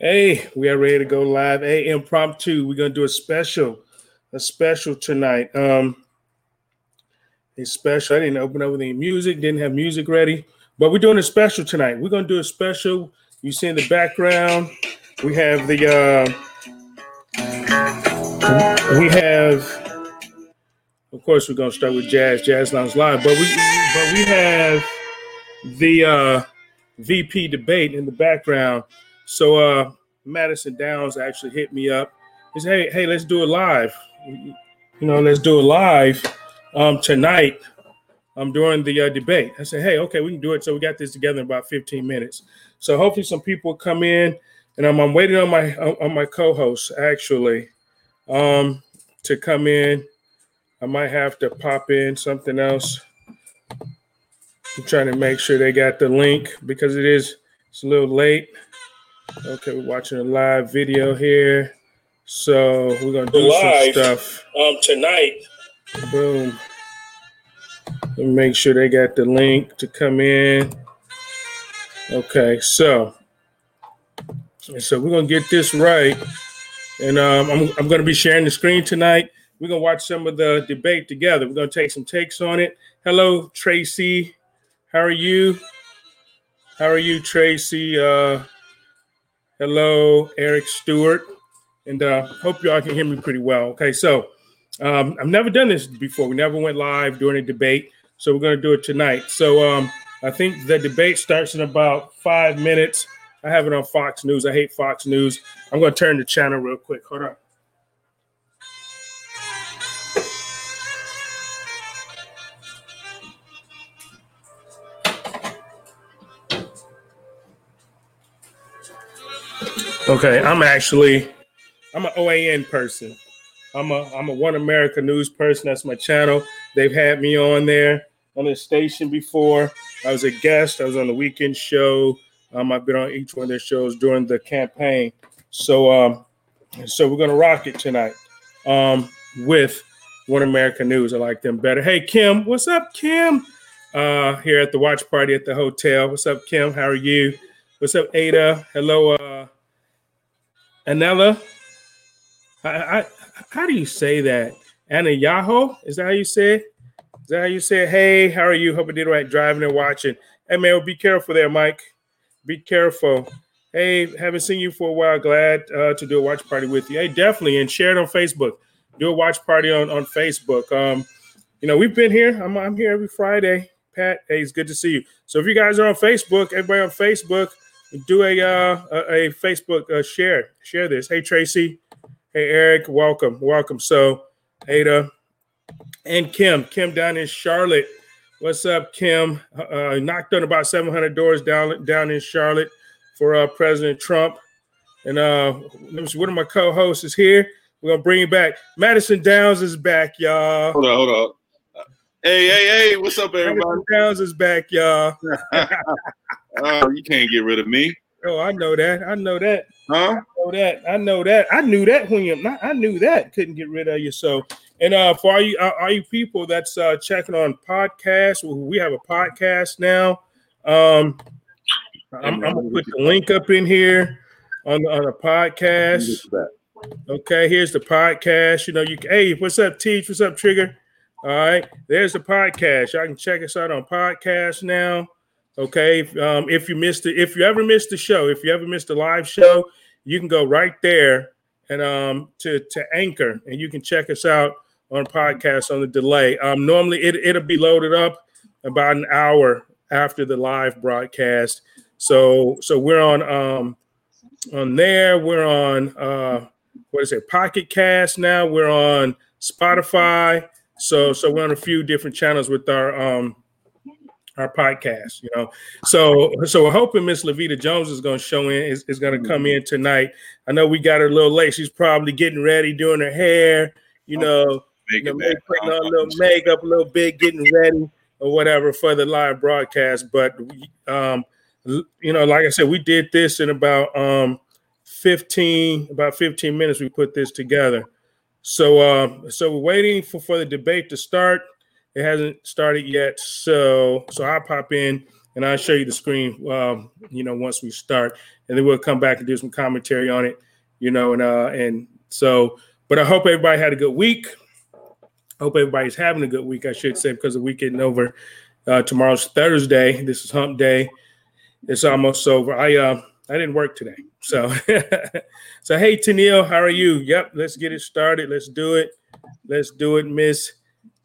Hey, we are ready to go live. Hey, impromptu. We're gonna do a special, a special tonight. Um, a special. I didn't open up with any music, didn't have music ready, but we're doing a special tonight. We're gonna do a special. You see in the background, we have the uh we have of course we're gonna start with jazz, jazz lounge live, but we but we have the uh VP debate in the background. So uh Madison Downs actually hit me up. He said, Hey, hey, let's do it live. You know, let's do it live um tonight um during the uh, debate. I said, Hey, okay, we can do it. So we got this together in about 15 minutes. So hopefully some people come in and I'm, I'm waiting on my on my co-host actually um to come in. I might have to pop in something else. I'm trying to make sure they got the link because it is it's a little late. Okay, we're watching a live video here. So we're gonna do live, some stuff um tonight. Boom. Let me make sure they got the link to come in. Okay, so so we're gonna get this right, and um, I'm I'm gonna be sharing the screen tonight. We're gonna watch some of the debate together. We're gonna take some takes on it. Hello, Tracy. How are you? How are you, Tracy? Uh, hello, Eric Stewart, and uh, hope y'all can hear me pretty well. Okay, so um, I've never done this before. We never went live during a debate, so we're gonna do it tonight. So um, I think the debate starts in about five minutes. I have it on Fox News. I hate Fox News. I'm gonna turn the channel real quick. Hold on. Okay, I'm actually I'm an OAN person. I'm a I'm a One America News person. That's my channel. They've had me on there on the station before. I was a guest. I was on the weekend show. Um, I've been on each one of their shows during the campaign. So um, so we're gonna rock it tonight um, with One America News. I like them better. Hey Kim, what's up, Kim? Uh, here at the watch party at the hotel. What's up, Kim? How are you? What's up, Ada? Hello, uh, Anella. I, I, how do you say that? Anna Yahoo? Is that how you say it? Is that how you say it? Hey, how are you? Hope I did right driving and watching. Hey man, well, be careful there, Mike. Be careful. Hey, haven't seen you for a while. Glad uh, to do a watch party with you. Hey, definitely, and share it on Facebook. Do a watch party on on Facebook. Um, you know, we've been here. I'm I'm here every Friday. Pat, hey, it's good to see you. So if you guys are on Facebook, everybody on Facebook, do a uh, a, a Facebook uh, share share this. Hey Tracy, hey Eric, welcome, welcome. So Ada and Kim, Kim down in Charlotte. What's up, Kim? Uh, knocked on about 700 doors down down in Charlotte for uh, President Trump. And uh, one of my co-hosts is here. We're gonna bring you back. Madison Downs is back, y'all. Hold on, hold on. Hey, hey, hey! What's up, everybody? Madison Downs is back, y'all. oh, you can't get rid of me. Oh, I know that. I know that. Huh? I know that. I know that. I knew that when you. I knew that. Couldn't get rid of you. So, and uh, for all you, uh, all you people that's uh, checking on podcasts, we have a podcast now. Um, I'm, I'm gonna put the link up in here on on the podcast. Okay, here's the podcast. You know, you hey, what's up, Teach? What's up, Trigger? All right, there's the podcast. Y'all can check us out on podcast now. Okay, um, if you missed it, if you ever missed the show, if you ever missed a live show, you can go right there and um to to Anchor, and you can check us out on podcast on the delay. Um, normally it it'll be loaded up about an hour after the live broadcast. So so we're on um on there. We're on uh what is it? Pocket Cast now. We're on Spotify. So so we're on a few different channels with our um our podcast, you know. So so we're hoping Miss Levita Jones is gonna show in, is, is gonna come in tonight. I know we got her a little late. She's probably getting ready, doing her hair, you know, you know putting on a little makeup a little bit, getting ready or whatever for the live broadcast. But um, you know, like I said, we did this in about um 15, about 15 minutes, we put this together. So uh, so we're waiting for, for the debate to start. It hasn't started yet, so so I'll pop in and I'll show you the screen. Um, you know, once we start, and then we'll come back and do some commentary on it. You know, and uh, and so, but I hope everybody had a good week. Hope everybody's having a good week. I should say because the week getting over. Uh, tomorrow's Thursday. This is Hump Day. It's almost over. I uh, I didn't work today, so so hey Tennille, how are you? Yep, let's get it started. Let's do it. Let's do it, Miss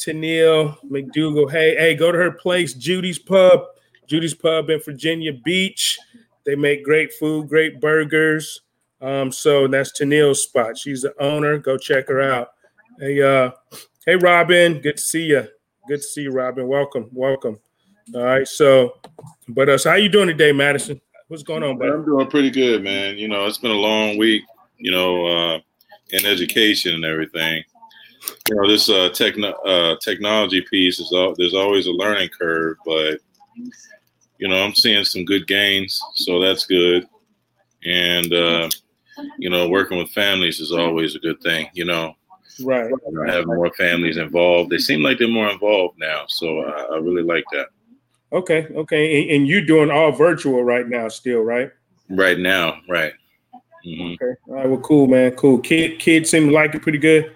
Tennille McDougal. Hey, hey, go to her place, Judy's Pub. Judy's Pub in Virginia Beach. They make great food, great burgers. Um, so that's Tennille's spot. She's the owner. Go check her out. Hey, uh, hey, Robin. Good to see you. Good to see you, Robin. Welcome, welcome. All right. So, but uh, so how you doing today, Madison? What's going on, buddy? I'm doing pretty good, man. You know, it's been a long week. You know, uh, in education and everything. You know, this uh, techno uh, technology piece is all, there's always a learning curve, but you know, I'm seeing some good gains, so that's good. And uh, you know, working with families is always a good thing. You know, right? Have more families involved. They seem like they're more involved now, so I, I really like that. Okay, okay, and, and you're doing all virtual right now, still, right? Right now, right. Mm-hmm. Okay, all right. Well, cool, man. Cool. Kid, kids seem to like it pretty good.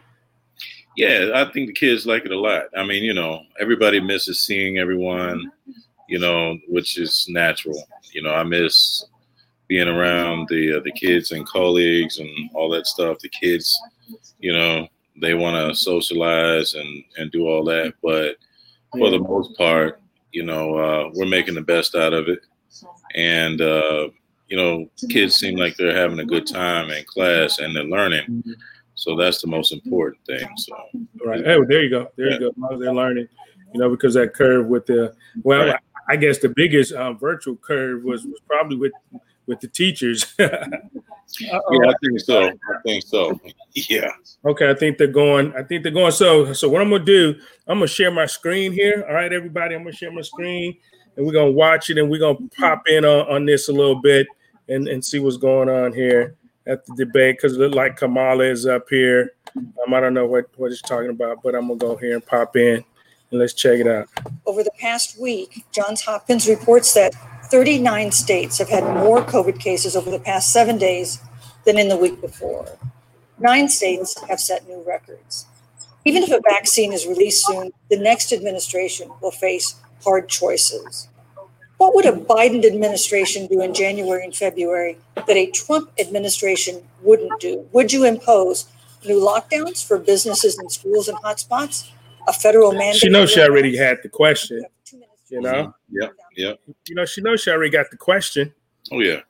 Yeah, I think the kids like it a lot. I mean, you know, everybody misses seeing everyone, you know, which is natural. You know, I miss being around the uh, the kids and colleagues and all that stuff. The kids, you know, they want to socialize and and do all that, but for the most part, you know, uh, we're making the best out of it, and uh, you know, kids seem like they're having a good time in class and they're learning. So that's the most important thing. So right. Oh, there you go. There yeah. you go. They're learning, you know, because that curve with the well, right. I guess the biggest um, virtual curve was, was probably with with the teachers. yeah, I think so. I think so. Yeah. Okay, I think they're going. I think they're going. So, so what I'm gonna do? I'm gonna share my screen here. All right, everybody. I'm gonna share my screen, and we're gonna watch it, and we're gonna pop in on, on this a little bit, and and see what's going on here at the debate because it looked like Kamala is up here. Um, I don't know what what he's talking about, but I'm gonna go here and pop in and let's check it out. Over the past week, Johns Hopkins reports that 39 states have had more COVID cases over the past seven days than in the week before. Nine states have set new records. Even if a vaccine is released soon, the next administration will face hard choices. What would a Biden administration do in January and February that a Trump administration wouldn't do? Would you impose new lockdowns for businesses and schools and hotspots? A federal mandate? She knows she already had the question. You know? Mm-hmm. Yeah, yeah. You know, she knows she already got the question. Oh, yeah.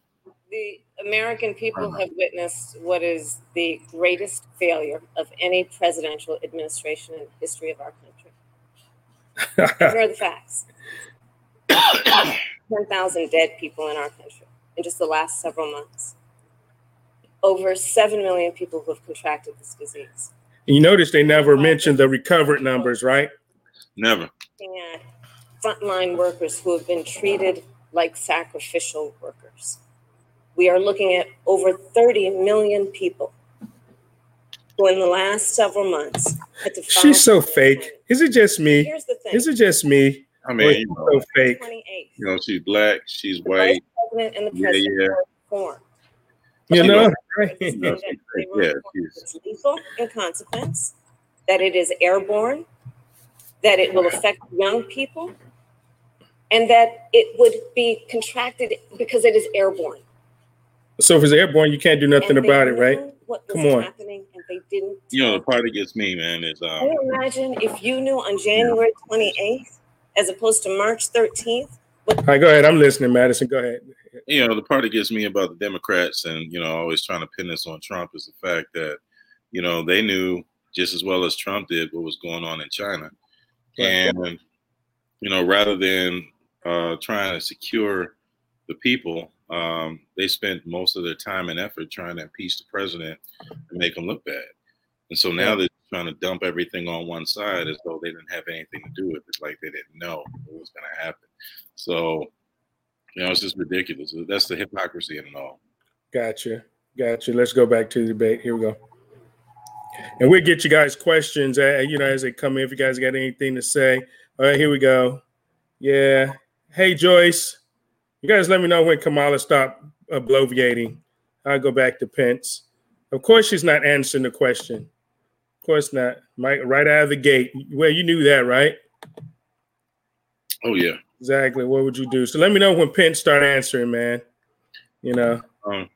The American people uh-huh. have witnessed what is the greatest failure of any presidential administration in the history of our country. Here are the facts. 10,000 dead people in our country in just the last several months. Over 7 million people who have contracted this disease. And you notice they never mentioned the recovered numbers, right? Never. And frontline workers who have been treated like sacrificial workers. We are looking at over 30 million people who, in the last several months, had to. She's so fake. Is it just me? Here's the thing. Is it just me? I mean, you know, so fake. You know, she's black, she's the white. President and the president yeah, yeah. Formed. You know, yeah, it's lethal in consequence, that it is airborne, that it will affect young people, and that it would be contracted because it is airborne. So if it's airborne, you can't do nothing about it, right? Come on. Happening and they didn't. You know, the part that gets me, man, is um. Can you imagine if you knew on January twenty eighth, as opposed to March thirteenth? All right, go ahead. I'm listening, Madison. Go ahead. You know, the part that gets me about the Democrats and you know always trying to pin this on Trump is the fact that you know they knew just as well as Trump did what was going on in China, right. and you know rather than uh, trying to secure the people um, they spent most of their time and effort trying to impeach the president and make him look bad. And so now they're trying to dump everything on one side as though they didn't have anything to do with it, like they didn't know what was going to happen. So, you know, it's just ridiculous. That's the hypocrisy in it all. Gotcha. Gotcha. Let's go back to the debate. Here we go. And we'll get you guys questions, uh, you know, as they come in. If you guys got anything to say. All right, here we go. Yeah. Hey, Joyce, you guys let me know when Kamala stopped bloviating. I'll go back to Pence. Of course, she's not answering the question. Of course not. Mike, right out of the gate. Well, you knew that, right? Oh yeah. Exactly. What would you do? So let me know when Pence start answering, man. You know. Um,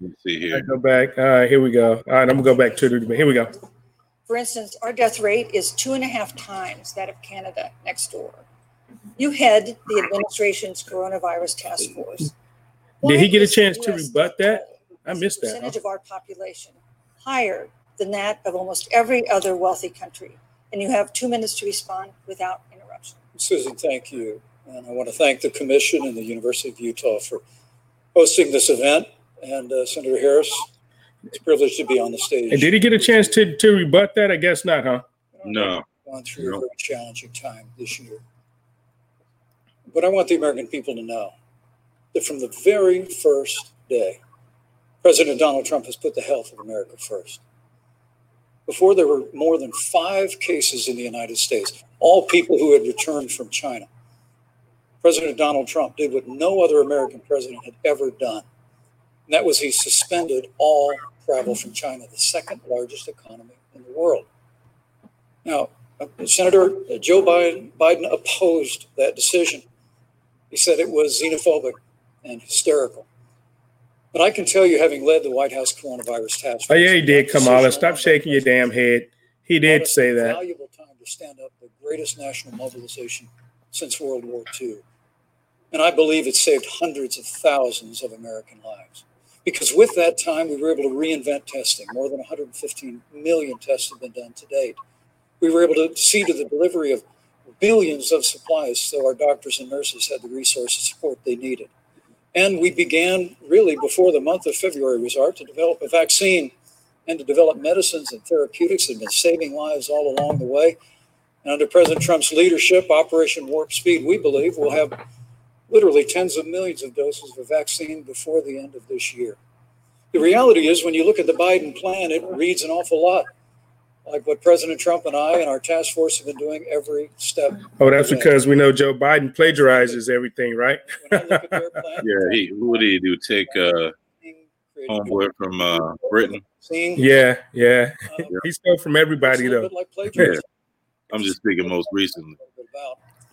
let's see here. I go back. All right, here we go. All right, I'm gonna go back to the. Here we go. For instance, our death rate is two and a half times that of Canada next door. You head the administration's coronavirus task force. Why Did he get a chance to rebut that? I missed that. Percentage of our population higher than that of almost every other wealthy country, and you have two minutes to respond without interruption. Susan, thank you, and I want to thank the Commission and the University of Utah for hosting this event. And uh, Senator Harris, it's a privilege to be on the stage. And did he get a chance to to rebut that? I guess not, huh? No. Gone through no. a very challenging time this year. But I want the American people to know that from the very first day, President Donald Trump has put the health of America first. Before there were more than five cases in the United States, all people who had returned from China. President Donald Trump did what no other American president had ever done. And that was he suspended all travel from China, the second largest economy in the world. Now, uh, Senator uh, Joe Biden, Biden opposed that decision. He said it was xenophobic and hysterical. But I can tell you, having led the White House coronavirus task force. Oh, yeah, he did, Kamala. Stop shaking your damn head. He did say that. Valuable time to stand up the greatest national mobilization since World War II. And I believe it saved hundreds of thousands of American lives. Because with that time, we were able to reinvent testing. More than 115 million tests have been done to date. We were able to see to the delivery of billions of supplies so our doctors and nurses had the resources support they needed. And we began really before the month of February was art to develop a vaccine and to develop medicines and therapeutics that have been saving lives all along the way. And under President Trump's leadership, Operation Warp Speed, we believe will have literally tens of millions of doses of a vaccine before the end of this year. The reality is, when you look at the Biden plan, it reads an awful lot like what President Trump and I and our task force have been doing every step. Oh, that's because we know Joe Biden plagiarizes everything, right? plan, yeah, he, who did he do? Take uh, homeboy from uh, Britain. Yeah, yeah. Uh, he stole from everybody though. Like yeah. I'm just speaking most recently.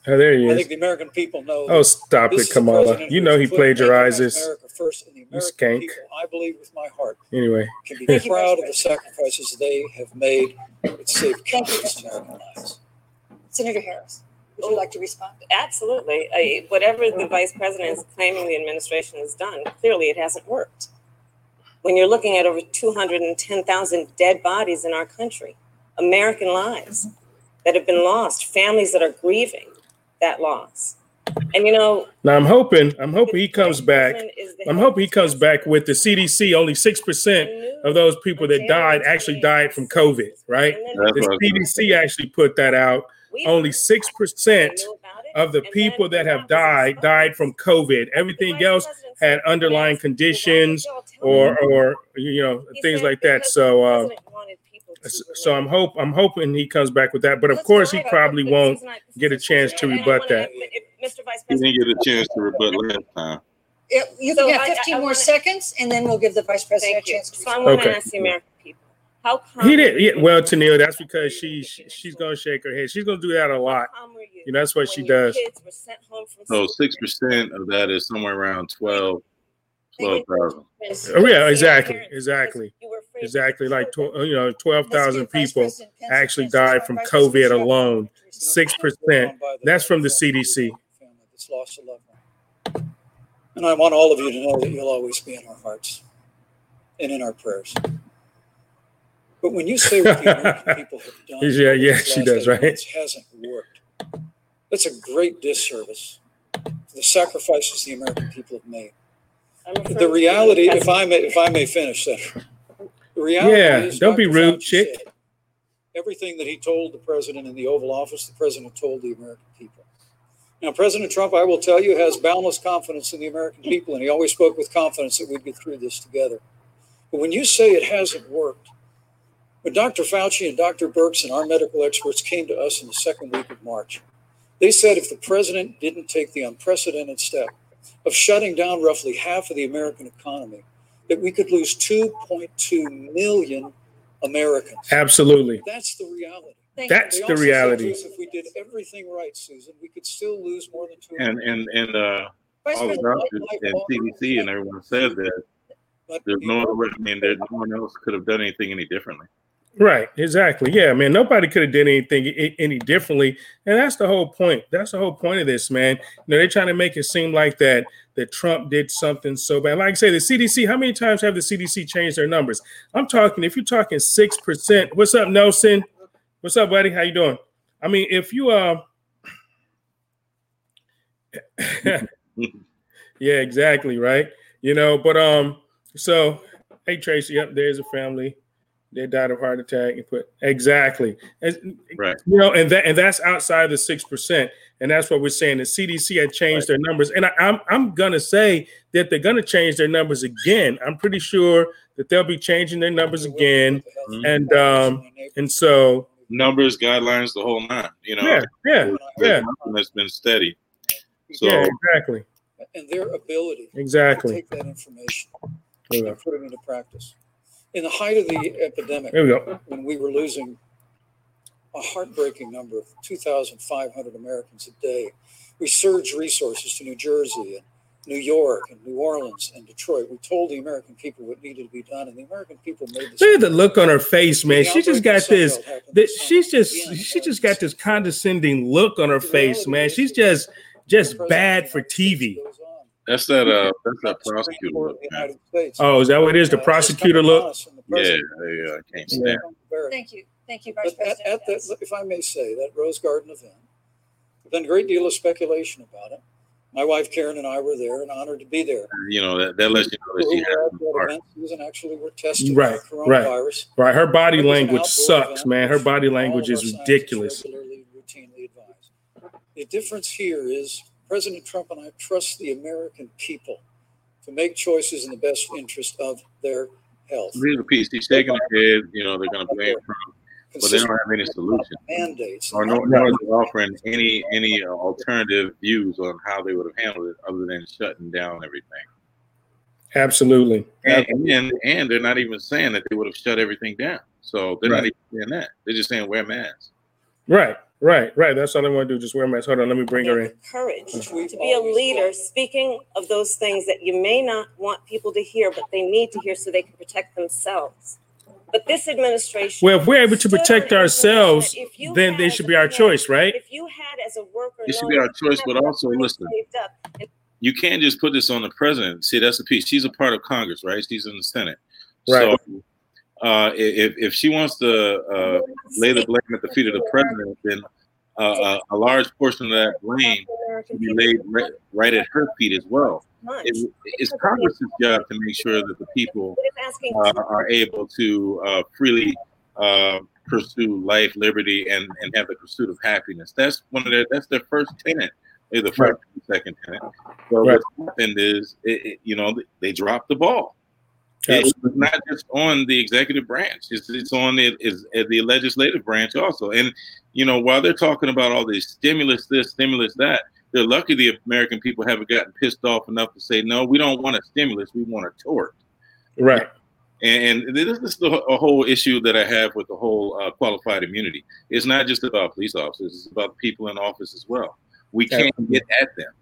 Oh, there he is. I think the American people know. Oh, stop it, Kamala. You know he plagiarizes. first and the American skank. People, I believe with my heart. Anyway. Can be proud of the sacrifices they have made. It saved countless American lives. Senator Harris, would you like to respond? Absolutely. I, whatever the vice president is claiming the administration has done, clearly it hasn't worked. When you're looking at over 210,000 dead bodies in our country, American lives that have been lost, families that are grieving, that loss. And you know, now I'm hoping, I'm hoping he comes back. I'm hoping he comes back with the CDC. Only six percent of those people that died actually died from COVID, right? The CDC actually put that out. Only six percent of the people that have died died from COVID. Everything else had underlying conditions or, or you know, things like that. So. Uh, so I'm hope I'm hoping he comes back with that. But of course, he probably won't get a chance to rebut that. Mr. Vice President, he didn't get a chance to rebut last time. You can have 15 more seconds, and then we'll give the vice president a chance. So I want to ask the American people, how He did. Yeah, well, Tennille, that's because she, she's going to shake her head. She's going to do that a lot. You know, that's what she does. So six percent of that is somewhere around 12, 12,000. Oh, yeah, exactly, exactly. Exactly, like you know, twelve thousand people actually died from COVID alone. Six percent. That's from the CDC. And I want all of you to know that you'll always be in our hearts and in our prayers. But when you say what the American people have done, yeah, yeah, she does, right? It hasn't worked. That's a great disservice to the sacrifices the American people have made. The reality, if I may, if I may finish, Senator, the reality yeah, is don't Dr. be rude, Fauci chick. Everything that he told the president in the Oval Office, the president told the American people. Now, President Trump, I will tell you, has boundless confidence in the American people, and he always spoke with confidence that we'd get through this together. But when you say it hasn't worked, when Dr. Fauci and Dr. Birx and our medical experts came to us in the second week of March, They said if the president didn't take the unprecedented step of shutting down roughly half of the American economy, that we could lose 2.2 million Americans. Absolutely. That's the reality. Thank. That's the reality. If we did everything right, Susan, we could still lose more than two. And and and uh, all the doctors and CDC and everyone said that But there's no other way. I mean, that no one else could have done anything any differently. Right, exactly. Yeah, man. Nobody could have done anything any differently, and that's the whole point. That's the whole point of this, man. You know, they're trying to make it seem like that that Trump did something so bad. Like I say, the CDC. How many times have the CDC changed their numbers? I'm talking. If you're talking six percent, what's up, Nelson? What's up, buddy? How you doing? I mean, if you uh, yeah, exactly, right. You know, but um, so hey, Tracy, yep, there's a family. They died of heart attack and put exactly As- Right. you know and that and that's outside the six percent and that's what we're saying. The cdc had changed their numbers. And I, i'm i'm gonna say that they're gonna change their numbers again. I'm pretty sure that they'll be changing their numbers again. and um and so Numbers, guidelines, the whole nine. You know, yeah yeah yeah. that's been steady. So yeah exactly. And their ability to exactly. take that information and put it into practice. In the height of the epidemic, There we go. when we were losing a heartbreaking number of 2,500 Americans a day, we surged resources to New Jersey and New York and New Orleans and Detroit. We told the American people what needed to be done, and the American people made this. look at the look on her face man she just got this that she's just she just got this condescending look on her face man she's just just bad for tv that's that. Uh, that's that prosecutor. Look, man. oh is that what it is the prosecutor look Yeah, yeah. I, uh, can't stand. Thank you. Thank you, Vice But at, President. at the, if I may say, that Rose Garden event, there's been a great deal of speculation about it. My wife Karen and I were there and honored to be there. Uh, you know that that lets you know that she were has at some that heart. event, Susan, actually were tested Right, for right. coronavirus. right her body It was an language sucks event, man her body language is ridiculous Regularly, routinely advised. The difference here is President Trump and I trust the American people to make choices in the best interest of their health. Here's a piece. He's shaking his head. You know they're going to blame Trump, but they don't have any solution. mandates. or nor, nor are they offering any any uh, alternative views on how they would have handled it other than shutting down everything. absolutely And and, and they're not even saying that they would have shut everything down. So they're not even saying that. They're just saying wear masks. right right right that's all i want to do just wear masks. hold on let me bring her in Courage Which we've to be a leader, speaking of those things that you may not want people to hear, but they need to hear so they can protect themselves. But this administration. well if we're able to protect ourselves information that if you then they should be our choice right If you had as a worker. It should be our choice, but also listen. saved up, and You can't just put this on the president. See, that's the piece. She's a part of Congress, right? She's in the Senate. Right. So uh, if if she wants to uh, lay the blame at the feet of the president, then uh, a, a large portion of that blame should be laid right, right at her feet as well. It, it's Congress's job to make sure that the people But it's asking uh, are able to uh, freely uh, pursue life, liberty, and, and have the pursuit of happiness. That's one of their. That's their first tenet. They're the first and second tenet. So Right. what happened is, it, it- you know, they dropped the ball. It's not just on the executive branch; it's, it's on the is the legislative branch also. And you know, while they're talking about all this stimulus, this stimulus, that, they're lucky the American people haven't gotten pissed off enough to say, no, we don't want a stimulus, we want a tort. right And, this is the, a whole issue that I have with the whole uh, qualified immunity. It's not just about police officers; it's about people in office as well. We can't get at them,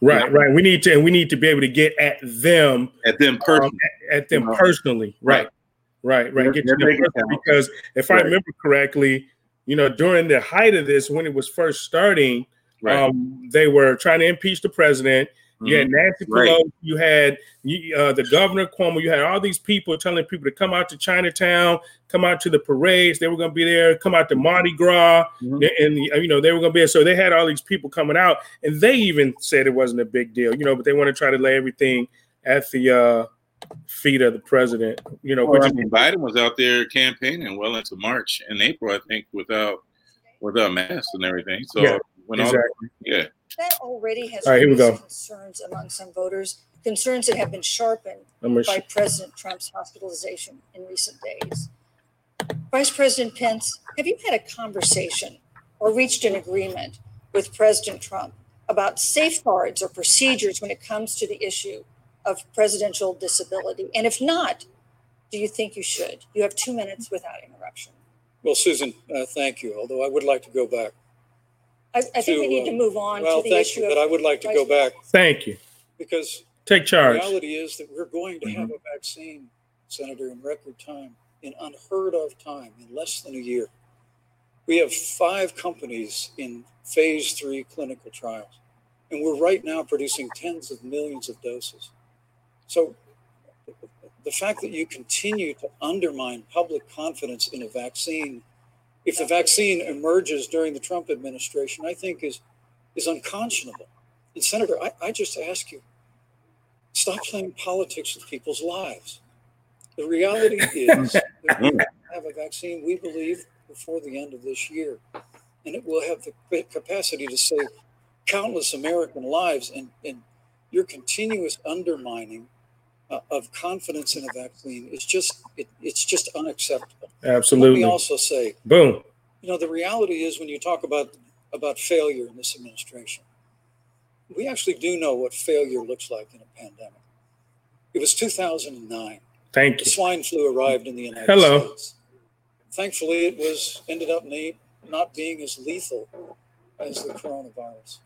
right right we need to and we need to be able to get at them at them personally. at them Right. personally right right right They're- get to them making personally. count. because if i remember correctly you know during the height of this when it was first starting right. um, they were trying to impeach the president You had Mhm. Nancy Right. Pelosi. You had uh, the governor Cuomo. You had all these people telling people to come out to Chinatown, come out to the parades. They were going to be there. Come out to Mardi Gras, Mhm. and uh, you know they were going to be there. So they had all these people coming out, and they even said it wasn't a big deal, you know. But they want to try to lay everything at the uh, feet of the president, you know. Well, which I mean, Biden was out there campaigning well into March and April, I think, without without masks and everything. So Yeah, when exactly. all yeah, That already has All right, here we go. concerns among some voters, concerns that have been sharpened I'm by sh- President Trump's hospitalization in recent days. Vice President Pence, have you had a conversation or reached an agreement with President Trump about safeguards or procedures when it comes to the issue of presidential disability? And if not, do you think you should? You have two minutes without interruption. Well, Susan, uh, thank you. Although I would like to go back. I, I think we need to uh, move on Well, to the thank issue you, of but I would like to go back Thank you. because Take charge. the reality is that we're going to have a vaccine, Senator, in record time, in unheard of time, in less than a year. We have five companies in phase three clinical trials, and we're right now producing tens of millions of doses. So the fact that you continue to undermine public confidence in a vaccine, if the vaccine emerges during the Trump administration, I think is is unconscionable. And Senator, I, I just ask you, stop playing politics with people's lives. The reality is that we have a vaccine, we believe, before the end of this year. And it will have the capacity to save countless American lives. And, and your continuous undermining uh, of confidence in a vaccine is just, it, it's just unacceptable. Absolutely. Let me also say, Boom. you know, the reality is when you talk about about failure in this administration, we actually do know what failure looks like in a pandemic. It was 2009. Thank you. The swine flu arrived in the United States. Hello. States. Thankfully, it was ended up not being as lethal as the coronavirus.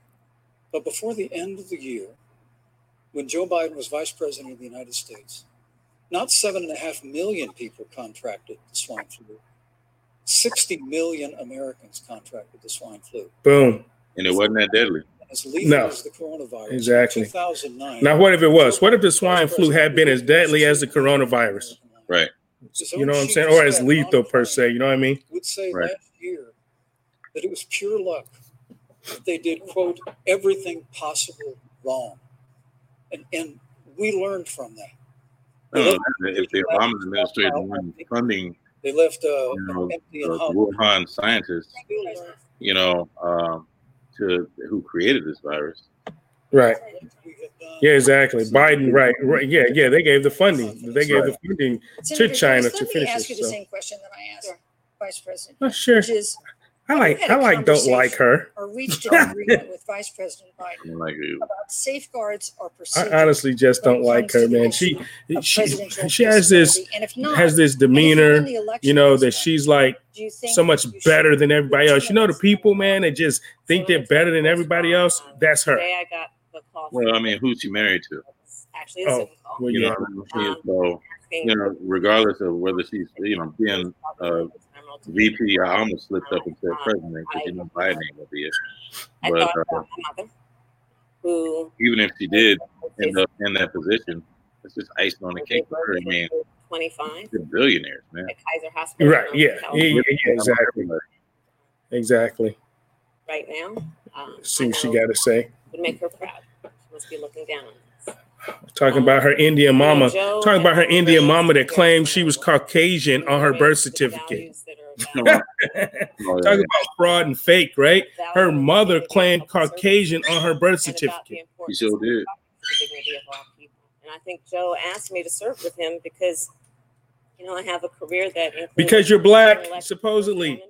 But before the end of the year, when Joe Biden was vice president of the United States, not seven and a half million people contracted the swine flu. 60 million Americans contracted the swine flu. Boom. And it wasn't that deadly. As lethal No. as the coronavirus. Exactly. In 2009. Now, what if it was? What if the swine flu had been as deadly as the coronavirus? Right. You know what I'm saying? Or as lethal per se. You know what I mean? would say Right. last year that it was pure luck. that They did, quote, everything possible wrong. And, and we learned from that. I don't if the Obama administration wasn't funding, They left uh, you know, empty the. Wuhan scientists, you know, um, to who created this virus. Right. We have done- Yeah, exactly. Biden, right. right. Yeah, yeah. They gave the funding. They gave the funding. to China Jones, to let finish me ask you the so. same question that I asked Vice President, Oh, sure. which is, I like. I like. Don't like her. or reached an agreement with Vice President I Biden like, about safeguards or I honestly just don't like her, man. She she she has this? And if not, has this and if you demeanor, you know, that she's like do you think so much better than everybody else. You know, the people, man, that just think they're better than everybody else. That's her. I got the call. well, I mean, who's she married to? Actually, Oh, Well, You yeah. know, I so you know, regardless of whether she's you know being uh, VP, I almost slipped up and said president because you know Biden ain't gonna be it. But uh, about my mother, who even if she did end up in that position, it's just icing on the cake for her. I mean, 25 they're billionaires, man. at Kaiser Hospital. Right. Yeah. Yeah. Yeah, yeah, exactly. Exactly. Right now. Um, See what she got to say. Would make her proud. She must be looking down on us. Talking about her Indian mama. Talking about her Indian mama that claimed she was Caucasian on her birth certificate. Oh, yeah. Talking about fraud and fake, right? Her mother claimed Caucasian on her birth certificate. She sure did. the dignity of all people. And I think Joe asked me to serve with him because, you know, I have a career that Because you're black, supposedly.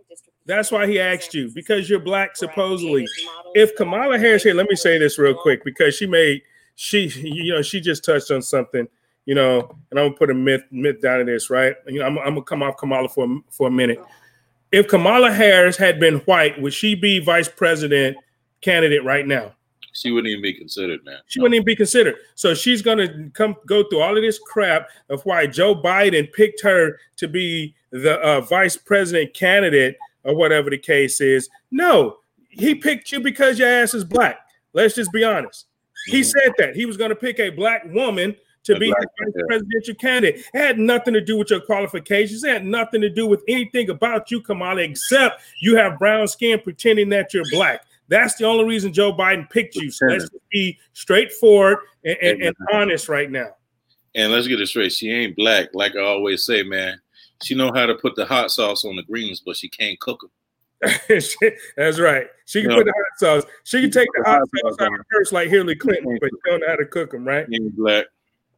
That's why he asked you. Because you're black, supposedly. where I created If Kamala Harris here, let me say this real quick because she made she you know she just touched on something you know and I'm gonna put a myth myth down to this right you know I'm, I'm gonna come off Kamala for a- for a minute. Oh. If Kamala Harris had been white, would she be vice president candidate right now? She wouldn't even be considered, man. She wouldn't even be considered. So she's gonna come go through all of this crap of why Joe Biden picked her to be the uh, vice president candidate or whatever the case is. No, he picked you because your ass is black. Let's just be honest. He said that he was going to pick a black woman to be black- the vice yeah. presidential candidate. It had nothing to do with your qualifications. It had nothing to do with anything about you, Kamala, except you have brown skin pretending that you're black. That's the only reason Joe Biden picked you. So let's be straightforward and, and, and honest right now. And let's get it straight. She ain't black, like I always say, man. She know how to put the hot sauce on the greens, but she can't cook them. That's right. She can Yeah. put the hot sauce. She can take the the hot hot sauce sauce out on of first, like Hillary Clinton, but she don't know how to cook them, right? Ain't black.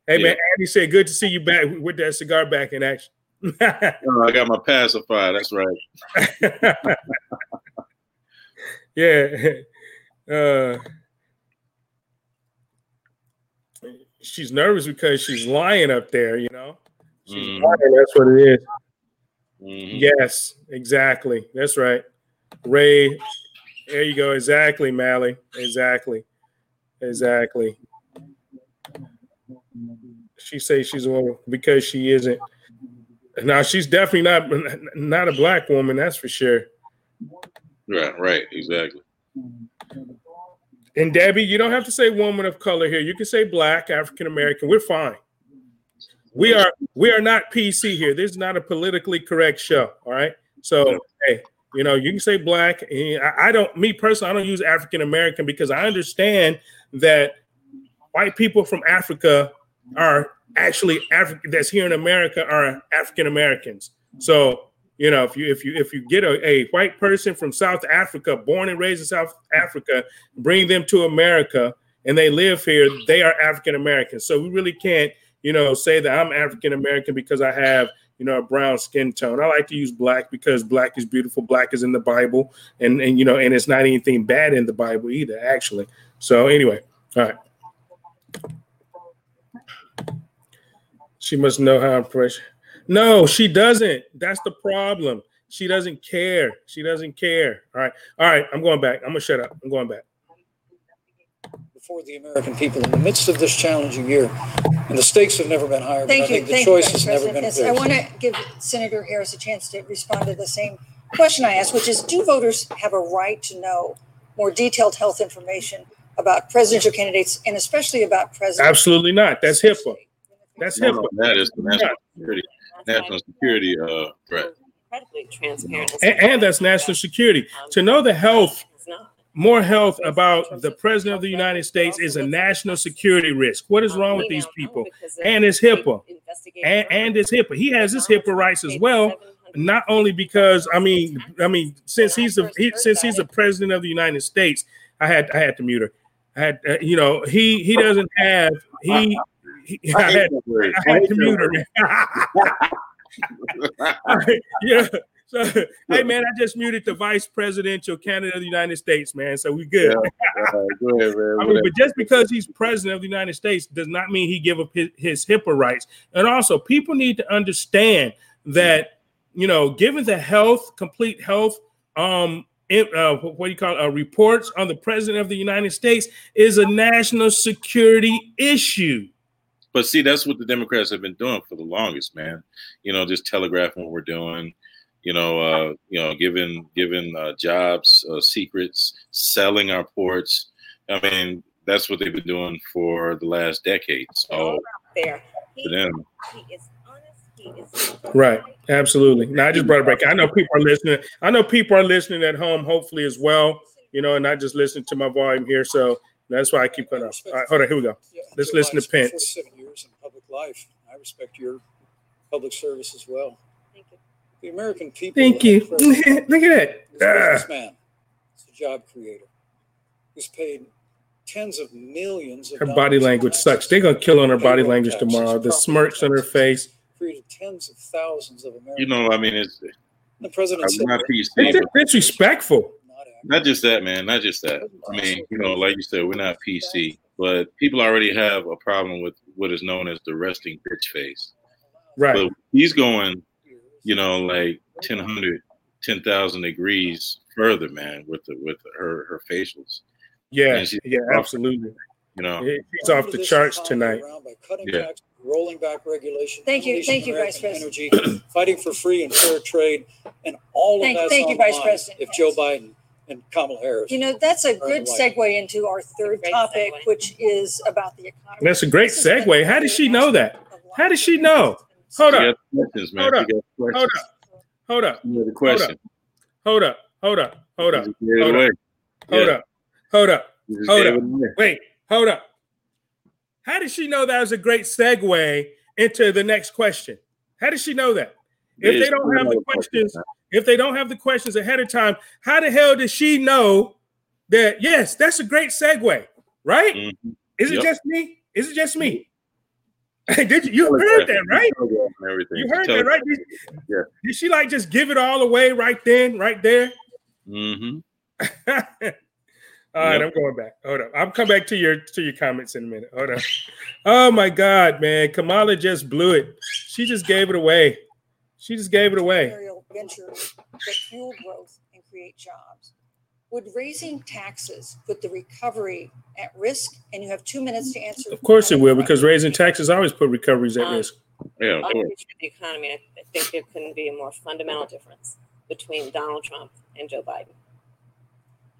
Hey Yeah. man, Andy said, "Good to see you back with that cigar back in action." Oh, I got my pacifier. That's right. yeah, Uh, she's nervous because she's lying up there, you know. She's Mhm. lying, that's what it is. Mhm. Yes, exactly. That's right. Ray, there you go. Exactly, Mally. Exactly. Exactly. She says she's a woman because she isn't. Now she's definitely not not a black woman, that's for sure. Right, right, exactly. And Debbie, you don't have to say woman of color here. You can say black, African American. We're fine. We are we are not PC here. This is not a politically correct show. All right. So hey, you know, you can say black. I don't me personally, I don't use African American because I understand that white people from Africa are actually African that's here in America are African Americans. So you know, if you if you if you get a, a white person from South Africa, born and raised in South Africa, bring them to America and they live here, they are African Americans. So we really can't, you know, say that I'm African American because I have, you know, a brown skin tone. I like to use black because black is beautiful. Black is in the Bible, and and you know, and it's not anything bad in the Bible either, actually. So anyway, all right. She must know how I'm fresh. No, she doesn't. That's the problem. She doesn't care. She doesn't care. All right. All right. I'm going back. I'm gonna shut up. I'm going back. Before the American people in the midst of this challenging year, and the stakes have never been higher. Thank but I you, think the thank you, choice Vice has never been Yes, I want to give Senator Harris a chance to respond to the same question I asked, which is, do voters have a right to know more detailed health information about presidential candidates and especially about presidents? Absolutely not. That's HIPAA. That's No, HIPAA. no, that is the national security, national security uh, threat. Incredibly transparent. And, and that's national security. To know the health, more health about the president of the United States is a national security risk. What is wrong with these people? And it's HIPAA. And, and it's HIPAA. He has his HIPAA rights as well. Not only because I mean, I mean, since he's the he, since he's the president of the United States, I had I had to mute her. I had uh, you know he he doesn't have he. He I had, I had to mute her. yeah. So, hey man, I just muted the vice presidential candidate of the United States, man. So we good. Yeah, uh, go ahead, man. I mean, but just because he's president of the United States does not mean he give up his, his HIPAA rights. And also, people need to understand that you know, given the health, complete health, um, it, uh, what do you call it, uh, reports on the president of the United States is a national security issue. But see, that's what the Democrats have been doing for the longest, man. You know, just telegraphing what we're doing. You know, uh, you know, giving giving uh, jobs uh, secrets, selling our ports. I mean, that's what they've been doing for the last decade. So there. to them, He is honest. He is Right. Absolutely. Now I just brought it back. I know people are listening. I know people are listening at home, hopefully as well. You know, and not just listening to my volume here. So that's why I keep cutting off. All right, hold on. Here we go. Let's listen to Pence. 47 years in public life. I respect your public service as well. Thank you. The American people. Thank you. have a president Look at who's that. Businessman. It's a job creator. Who's paid tens of millions of Her body language taxes, sucks. They're gonna kill on her body language taxes, tomorrow. The property smirks on her face. Created tens of thousands of Americans. you know, I mean, it's the president I'm not "We're PC, It's but disrespectful. not not just that, man. Not just that. I mean, you know, like you said, we're not PC, but people already have a problem with what is known as the resting bitch face. Right. But he's going, you know, like 1000, 10,000 degrees further, man, with the with her her facials. Yeah. And she- Yeah. Absolutely. You know, Yeah, She's off the charts tonight. Around by cutting Yeah. taxes, rolling back regulation. Thank you. Thank you, Vice American Energy, fighting for free and fair trade, and all of Thank- that's thank you, Vice President If Joe Biden and Kamala Harris. You know, that's a good segue into our third topic, segue. which is about the economy. That's a great This has been segue. How did she know that? How did she know? Hold up. questions, man. Hold up. questions. Hold up. Hold up. She had a question. Hold up. Hold up. Hold up. She gave Hold away. Hold up. Hold up. Hold up. Wait. Hold up. How did she know that was a great segue into the next question? How did she know that? If they don't have the questions, if they don't have the questions ahead of time, how the hell does she know that? Yes, that's a great segue, right? Mhm. Is it Yep. just me? Is it just me? Did you, you heard that, right? Everything. You heard that, right? Did, Yeah. did she like just give it all away right then, right there? Mm-hmm. All right, yep. I'm going back. Hold up. I'll come back to your to your comments in a minute. Hold on. Oh my God, man. Kamala just blew it. She just gave it away. She just gave it away. Ventures that fuel growth and create jobs. Would raising taxes put the recovery at risk? And you have two minutes to answer. Of course it will, because raising taxes always put recoveries at um, risk. Yeah, the economy. I think there couldn't be a more fundamental difference between Donald Trump and Joe Biden.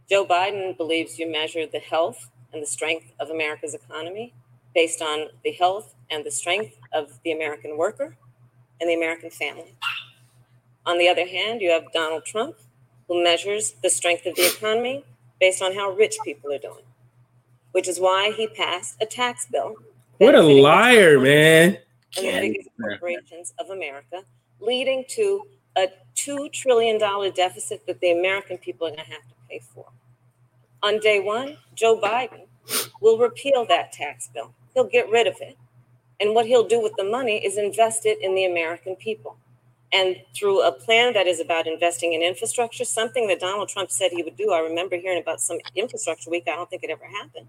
Joe Biden believes you measure the health and the strength of America's economy based on the health and the strength of the American worker and the American family. On the other hand, you have Donald Trump, who measures the strength of the economy based on how rich people are doing, which is why he passed a tax bill. What a liar, man. And the biggest corporations of America, leading to a $2 trillion deficit that the American people are going to have to pay for. On day one, Joe Biden will repeal that tax bill. He'll get rid of it. And what he'll do with the money is invest it in the American people. And through a plan that is about investing in infrastructure, something that Donald Trump said he would do. I remember hearing about some infrastructure week. I don't think it ever happened.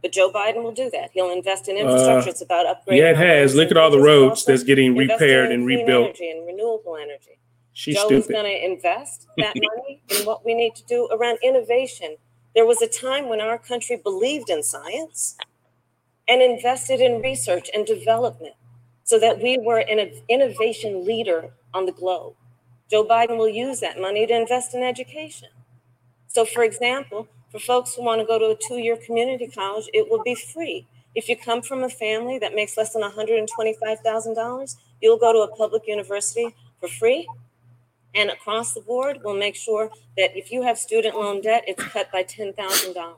But Joe Biden will do that. He'll invest in infrastructure. Uh, it's about upgrading. Yeah, it has. Look at all the roads that's getting repaired and rebuilt. Energy and renewable energy. She's Joe's going to invest that money in what we need to do around innovation there was a time when our country believed in science and invested in research and development so that we were an innovation leader on the globe. Joe Biden will use that money to invest in education. So, for example, for folks who want to go to a two year community college, it will be free. If you come from a family that makes less than $125,000, you'll go to a public university for free and across the board, we'll make sure that if you have student loan debt, it's cut by ten thousand dollars.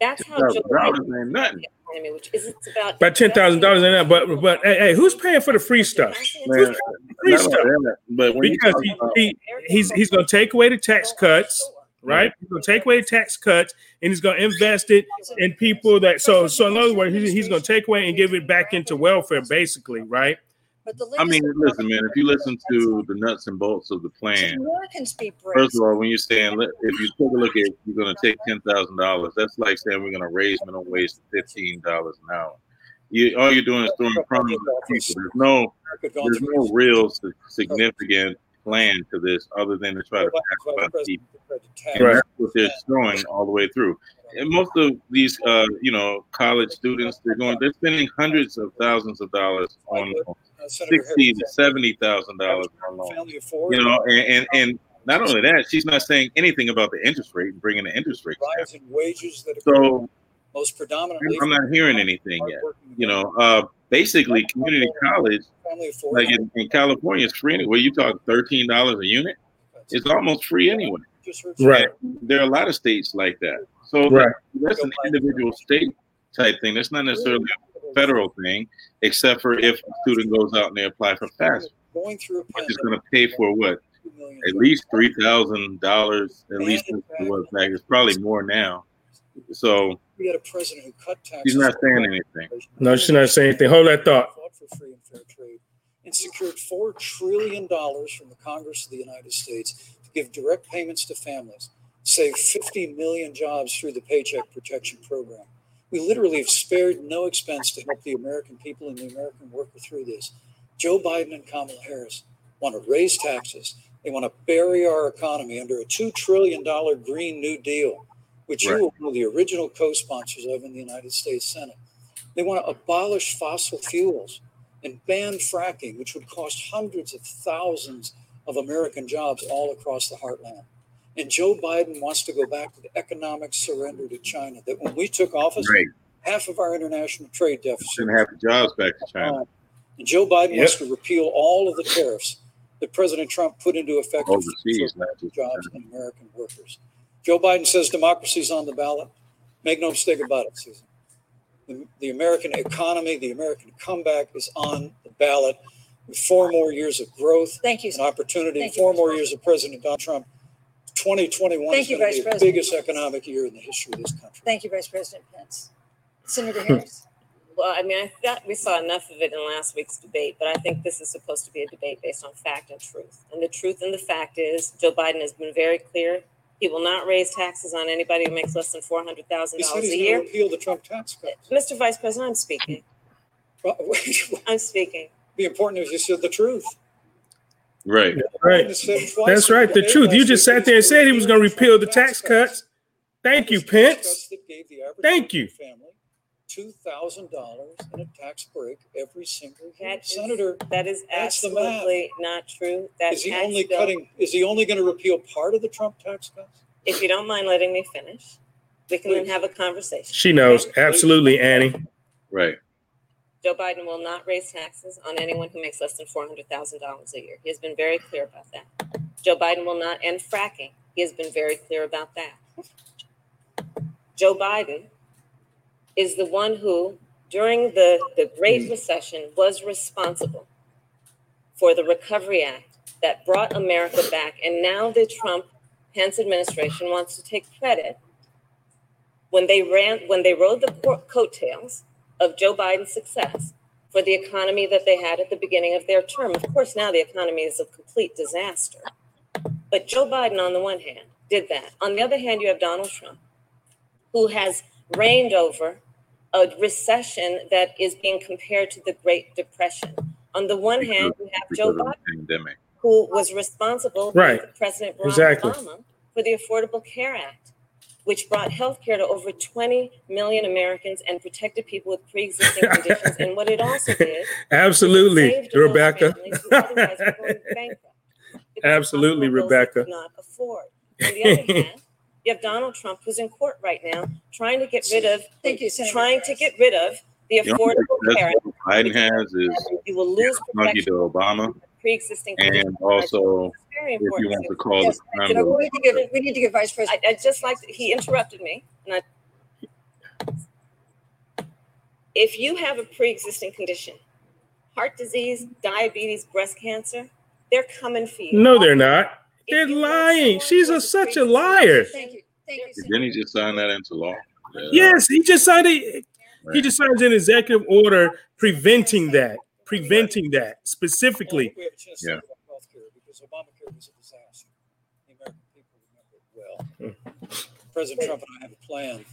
That's how Joe Biden ain't nothing. Which is it's about by ten thousand dollars ain't that, but but hey, hey, who's paying for the free stuff? Man, free stuff? But because he, he, he's he's gonna take away the tax cuts, right? He's gonna take away the tax cuts and he's gonna invest it in people that so so in other words, he's, he's gonna take away and give it back into welfare, basically, right? I mean, listen, man. If you listen to the nuts and bolts of the plan, first of all, when you're saying if you take a look at you're going to take ten thousand dollars, that's like saying we're going to raise minimum wage to fifteen dollars an hour. You all you're doing is throwing crumbs at people. There's no there's no real significant plan to this other than to try to pass people. And that's what they're throwing all the way through. And most of these, uh, you know, college students, they're going, they're spending hundreds of thousands of dollars on sixty to seventy thousand dollars on loan. You know, and, and, and not only that, she's not saying anything about the interest rate and bringing the interest rate rise in wages that so most predominantly. I'm not hearing anything yet. You know, uh, basically, community college, like in, in California, is free anyway. You talk thirteen dollars a unit, it's almost free anyway. Right. There are a lot of states like that. So right. that's an individual state type thing. That's not necessarily a federal thing, except for if a student goes out and they apply for FAFSA, going through which is going to pay for what at least three thousand dollars. At least what back. It's probably more now. So we had a president who cut taxes. She's not saying anything. No, she's not saying anything. Hold that thought. For free and fair trade and secured four trillion dollars from the Congress of the United States to give direct payments to families, save 50 million jobs through the Paycheck Protection Program. We literally have spared no expense to help the American people and the American worker through this. Joe Biden and Kamala Harris want to raise taxes. They want to bury our economy under a $2 trillion Green New Deal, which right. you were one of the original co sponsors of in the United States Senate. They want to abolish fossil fuels and ban fracking, which would cost hundreds of thousands of American jobs all across the heartland. And Joe Biden wants to go back to the economic surrender to China. That when we took office, right. half of our international trade deficit. And half the jobs back to China. And Joe Biden yep. wants to repeal all of the tariffs that President Trump put into effect overseas jobs and American workers. Joe Biden says democracy's on the ballot. Make no mistake about it, Susan. The, the American economy, the American comeback is on the ballot with four more years of growth Thank you, and opportunity, Thank four you. more years of President Donald Trump 2021 Thank is you, going to be the President. biggest economic year in the history of this country. Thank you, Vice President Pence. Senator Harris. Well, I mean, I thought we saw enough of it in last week's debate, but I think this is supposed to be a debate based on fact and truth. And the truth and the fact is, Joe Biden has been very clear He will not raise taxes on anybody who makes less than four hundred thousand He said dollars he's a going to year. repeal the Trump tax cuts. Uh, Mr. Vice President, I'm speaking. Well, It'd I'm speaking. be important if you said the truth. Right. Right. You said it twice. That's right. The truth. You just sat there and said he was going to repeal the tax cuts. Thank you, Pence. cuts that gave the average Thank you. Family two thousand dollars in a tax break every single year. That is- Senator, That is That's the math. absolutely not true. That is he only bill- cutting? Is he only going to repeal part of the Trump tax cuts? If you don't mind letting me finish, we can then have a conversation. She knows. Absolutely, Annie. Right. Joe Biden will not raise taxes on anyone who makes less than four hundred thousand dollars a year. He has been very clear about that. Joe Biden will not end fracking. He has been very clear about that. Joe Biden is the one who, during the, the Great Recession, was responsible for the Recovery Act that brought America back. And now the Trump Pence administration wants to take credit when they ran, when they rode the co- coattails of Joe Biden's success for the economy that they had at the beginning of their term. Of course, now the economy is a complete disaster. But Joe Biden, on the one hand, did that. On the other hand, you have Donald Trump, who has reigned over a recession that is being compared to the Great Depression. On the one hand, you have Joe Biden, pandemic. who was responsible Right. with President Barack Exactly. Obama for the Affordable Care Act, which brought health care to over 20 million Americans and protected people with pre-existing conditions. And what it also did Absolutely, saved Rebecca. families who otherwise were going bankrupt because Absolutely, hospital bills they Rebecca. could Not afford. On the other hand, you have Donald Trump, who's in court right now, trying to get rid of, Thank you, Senator. trying to get rid of the The Affordable Care success Act. Biden has is You will lose monkey to Obama, for pre-existing and also very if you want to call Yes, the crime You know, we need to give, we need to give Vice President. I, I just like, he interrupted me, and I. If you have a pre-existing condition, heart disease, diabetes, breast cancer, they're coming for you. No, they're not. If They're lying. She's a, a such a liar. Thank you, thank you. didn't he just sign that into law? Yeah. Yes, he just signed it. He just signed an executive order preventing that, preventing that specifically. We have a chance to Yeah. talk because Obamacare was a disaster. The American people remember it well. President Trump and I have a plan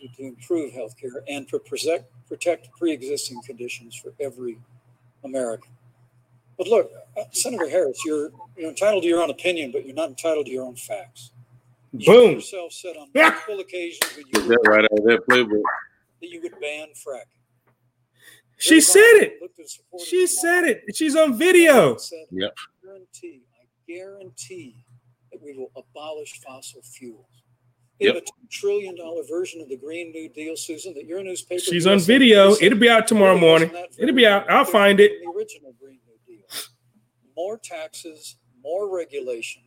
to, to improve healthcare and to protect, protect pre-existing conditions for every American. But look, uh, Senator Harris, you're, you're entitled to your own opinion, but you're not entitled to your own facts. You Boom. yourself said on multiple occasions when Is you that right out of that playbook? that you would ban fracking. She said it. looked at supporters She said it. She's on video. and Yep. I guarantee, I guarantee that we will abolish fossil fuels. We have a two trillion dollar version of the Green New Deal, Susan, that your newspaper. She's on video. It'll be out tomorrow morning. It'll be out. I'll find it. from The original Green New Deal. More taxes, more regulation,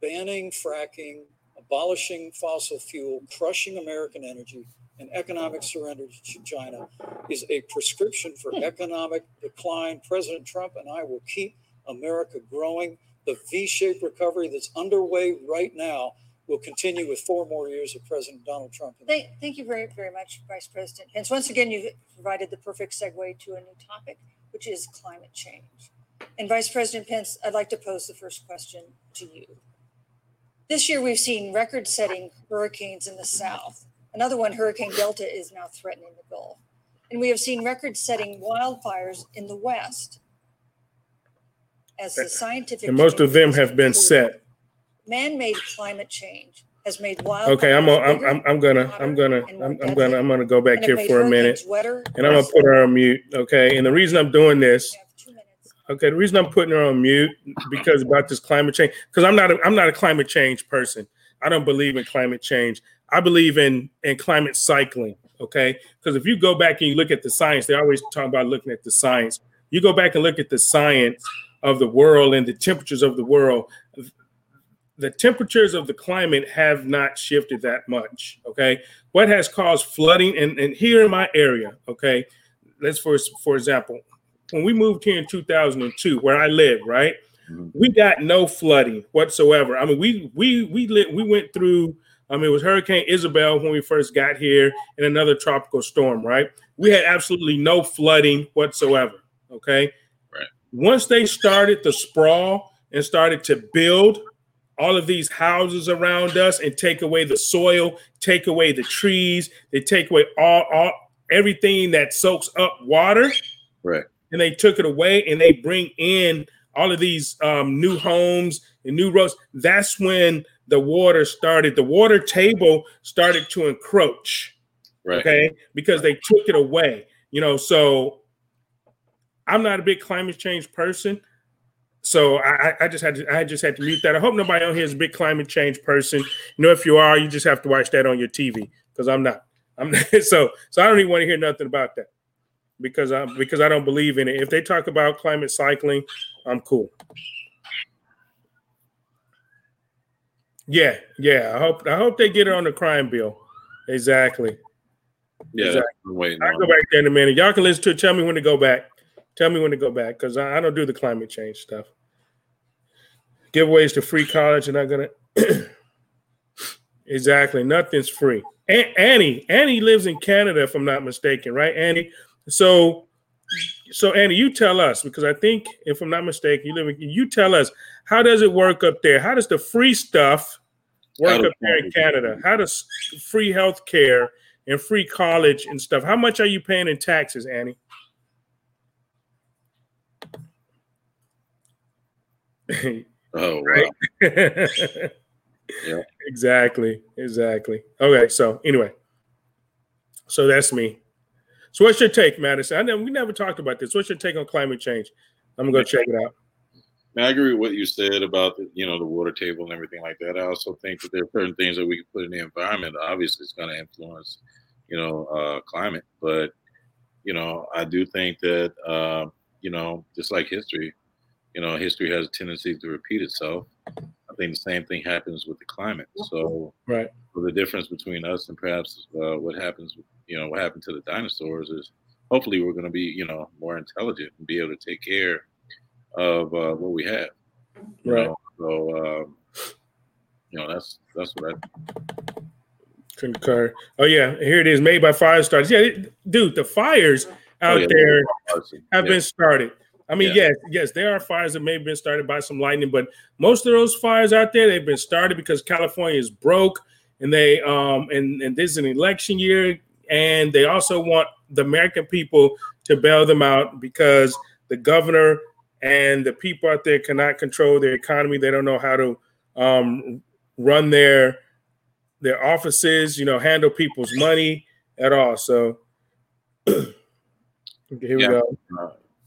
banning fracking, abolishing fossil fuel, crushing American energy, and economic surrender to China is a prescription for hmm. economic decline. President Trump and I will keep America growing. The V-shaped recovery that's underway right now will continue with four more years of President Donald Trump. Thank, thank you very, very much, Vice President Pence. Once again, you've provided the perfect segue to a new topic, which is climate change. And Vice President Pence, I'd like to pose the first question to you. This year, we've seen record-setting hurricanes in the South. Another one, Hurricane Delta, is now threatening the Gulf. And we have seen record-setting wildfires in the West. As the scientific And most of them have been set. Man-made climate change has made wildfires Okay, I'm gonna, I'm, I'm, I'm gonna, I'm gonna, I'm, I'm gonna, I'm gonna go back here for a minute, and I'm gonna put her on mute. Okay, and the reason I'm doing this, You have two minutes. okay, the reason I'm putting her on mute because about this climate change, because I'm not, a, I'm not a climate change person. I don't believe in climate change. I believe in in climate cycling. Okay, because if you go back and you look at the science, they always talk about looking at the science. You go back and look at the science of the world and the temperatures of the world. The temperatures of the climate have not shifted that much. Okay, what has caused flooding and, and here in my area? Okay, let's for for example, when we moved here in 2002, where I live, right, Mhm. we got no flooding whatsoever. I mean, we we we lit, we went through. I mean, it was Hurricane Isabel when we first got here, and another tropical storm. Right, we had absolutely no flooding whatsoever. Okay, Right. Once they started the sprawl and started to build all of these houses around us and take away the soil, take away the trees, they take away all, all everything that soaks up water. Right. And they took it away and they bring in all of these um, new homes and new roads. That's when the water started, the water table started to encroach. Right. Okay. Because they took it away. You know, so I'm not a big climate change person. So I, I just had to I just had to mute that. I hope nobody on here is a big climate change person. You know, if you are, you just have to watch that on your TV because I'm not. I'm not, so so I don't even want to hear nothing about that because I because I don't believe in it. If they talk about climate cycling, I'm cool. Yeah, yeah. I hope I hope they get it on the crime bill. Exactly. Yeah, Exactly. Waiting. I'll go back there in a minute. Y'all can listen to it. Tell me when to go back. Tell me when to go back because I, I don't do the climate change stuff. Giveaways to free college, and I'm gonna exactly nothing's free. A- Annie, Annie lives in Canada, if I'm not mistaken, right, Annie? So, so Annie, you tell us because I think, if I'm not mistaken, you live. In, you tell us how does it work up there? How does the free stuff work up there in Canada? How does free health care and free college and stuff? How much are you paying in taxes, Annie? Oh right. Yeah. Exactly. Exactly. Okay. So anyway, so that's me. So what's your take, Madison? I know we never talked about this. What's your take on climate change? I'm gonna go check it out. I agree with what you said about the, you know the water table and everything like that. I also think that there are certain things that we can put in the environment. Obviously, it's going to influence you know uh, climate, but you know I do think that uh, you know just like history, you know history has a tendency to repeat itself. I think the same thing happens with the climate. So Right. so the difference between us and perhaps uh, what happens, you know, what happened to the dinosaurs is hopefully we're going to be, you know, more intelligent and be able to take care of uh, what we have. Right. know. So, um, you know, that's that's what I. Concur. Oh yeah, here it is. Made by fire starters. Yeah, it- dude, the fires out Oh, yeah. there have Yeah. been started. I mean, Yeah. yes, yes, there are fires that may have been started by some lightning, but most of those fires out there they've been started because California is broke, and they um and and this is an election year, and they also want the American people to bail them out because the governor and the people out there cannot control their economy. They don't know how to um, run their their offices, you know, handle people's money at all. So here we go.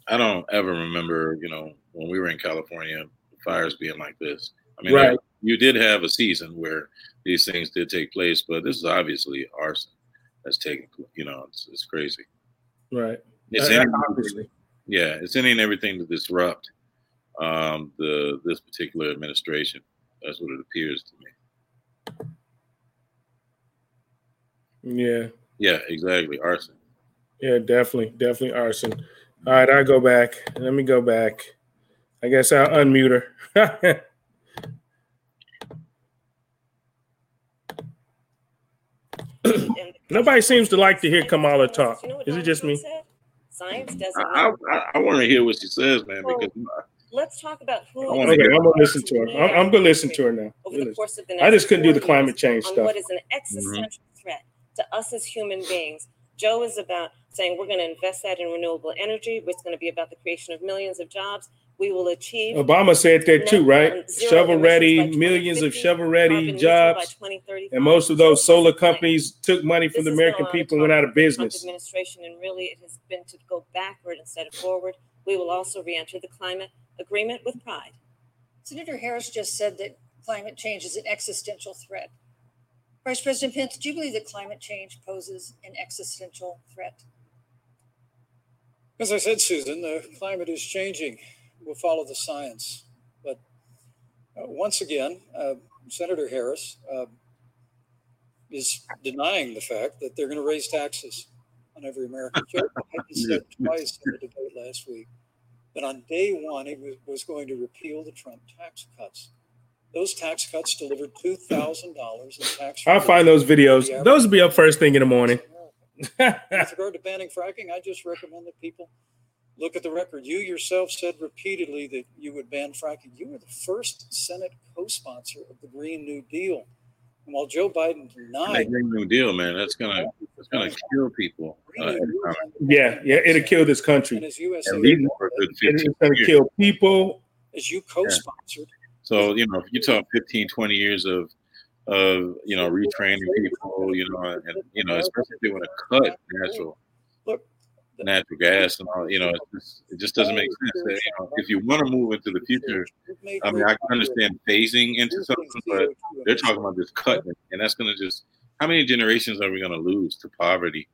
I don't ever remember, you know, when we were in California, fires being like this. I mean, Right. you did have a season where these things did take place, but this is obviously arson that's taking. You know, it's, it's crazy. Right. It's any, obviously. yeah, it's any and everything to disrupt um, the this particular administration. That's what it appears to me. Yeah. Yeah, exactly, arson. Yeah, definitely. Definitely arson. All right, I'll go back. Let me go back. I guess I'll unmute her. Nobody seems to like to hear Kamala talk. You know what Is it just me? Science doesn't. I. I, I want to hear what she says, man, Well, because Let's talk about who. I wanna Okay, hear- I'm gonna listen to her. I'm, I'm gonna listen to her now. over the course of the next I just couldn't do the climate years change on stuff. What is an existential mm-hmm. threat to us as human beings? Joe is about saying we're going to invest that in renewable energy. It's going to be about the creation of millions of jobs. We will achieve Obama said that too, right? Shovel ready, millions of shovel ready jobs. And most of those solar companies took money from This the American a lot of people and went out of talk from the Trump business. Administration, and really, it has been to go backward instead of forward. We will also re-enter the climate agreement with pride. Senator Harris just said that climate change is an existential threat. Vice President Pence, do you believe that climate change poses an existential threat? As I said, Susan, the climate is changing. We'll follow the science. But uh, once again, uh, Senator Harris uh, is denying the fact that they're going to raise taxes on every American. Joe Biden said twice in the debate last week that on day one he was, was going to repeal the Trump tax cuts. Those tax cuts delivered two thousand dollars in tax. I'll find those videos. Those will be up first thing in the morning. With regard to banning fracking, I just recommend that people Look at the record. You yourself said repeatedly that you would ban fracking. You were the first Senate co-sponsor of the Green New Deal. And while Joe Biden denied Green New Deal, man, that's gonna that's gonna kill people. Uh, yeah, yeah, it'll kill this country. And as US, and lead for a good 15 It's going to years. kill people. as you co-sponsored, So, you know, if you talk 15, 20 years of of you know retraining people, you know, and you know, especially if they want to cut natural Look. Natural gas and all, you know, it just, it just doesn't make sense. That, you know, if you want to move into the future, I mean, I can understand phasing into something, but they're talking about just cutting, it, and that's going to just how many generations are we going to lose to poverty?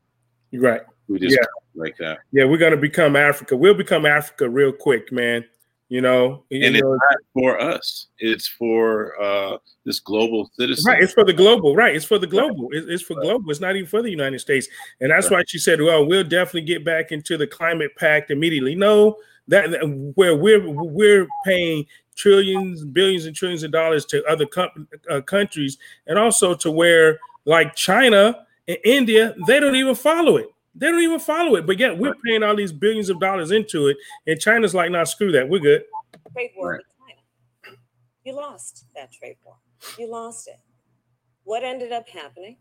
Right. We just Yeah. like that, Yeah, we're going to become Africa. We'll become Africa real quick, man. You know, you and it's know, not for us. It's for uh this global citizen. Right, it's for the global. Right, it's for the global. It's, it's for global. It's not even for the United States. And that's why she said, "Well, we'll definitely get back into the climate pact immediately." No, that that- where we're we're paying trillions, billions, and trillions of dollars to other com- uh, countries, and also to where like China and India, they don't even follow it. They don't even follow it. But yet we're paying all these billions of dollars into it, and China's like, "Nah, screw that. We're good." trade war Right. with China. You lost that trade war. You lost it. What ended up happening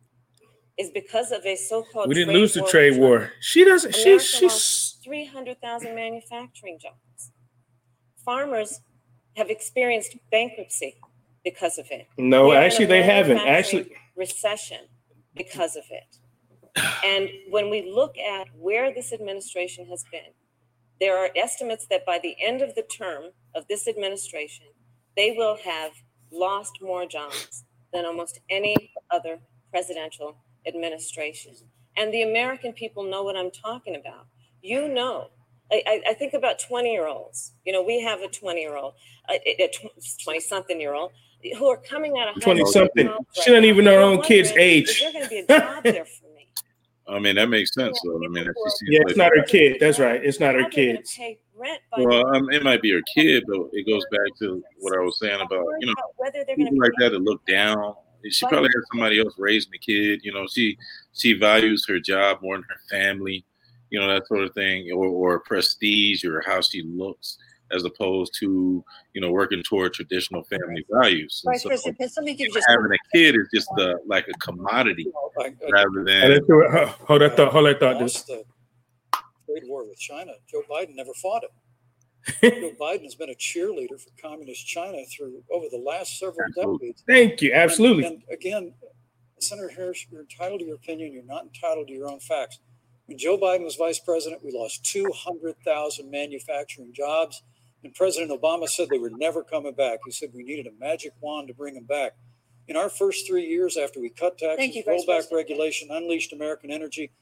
is because of a so-called We didn't trade lose the trade China, war. She doesn't. She America she's lost 300,000 manufacturing jobs. Farmers have experienced bankruptcy because of it. no. We're Actually, they haven't. Actually, recession because of it. And when we look at where this administration has been, there are estimates that by the end of the term of this administration, they will have lost more jobs than almost any other presidential administration. And the American people know what I'm talking about. You know, I, I, think about 20 year olds. You know, we have a 20 year old, a 20 something year old who are coming out of high 20 school something. She doesn't even know her own kid's age. Is there going to be a job there for? I mean, that makes sense. So I mean, if she sees yeah, like- it's not her kid. That's right. It's not her How they're gonna kids. pay rent by Well, um, it might be her kid, but it goes back to what I was saying about you know whether they're going people to like that that look down. She probably has somebody else raising the kid. You know, she she values her job more than her family. You know that sort of thing, or, or prestige, or how she looks, as opposed to you know working toward traditional family values. And Vice so President Pence, let me give you just. having a kid is just a, like a commodity I, I rather Oh, than let's do Hold that thought. Hold that thought. This. the trade war with China. Joe Biden never fought it. Joe Biden has been a cheerleader for communist China through over the last several Absolutely. decades. Thank you. Absolutely. And, and again, Senator Harris, you're entitled to your opinion. You're not entitled to your own facts. When Joe Biden was vice president, we lost 200,000 manufacturing jobs. And President Obama said they were never coming back. He said we needed a magic wand to bring them back. In our first three years after we cut taxes, you, rolled back regulation, unleashed American energy,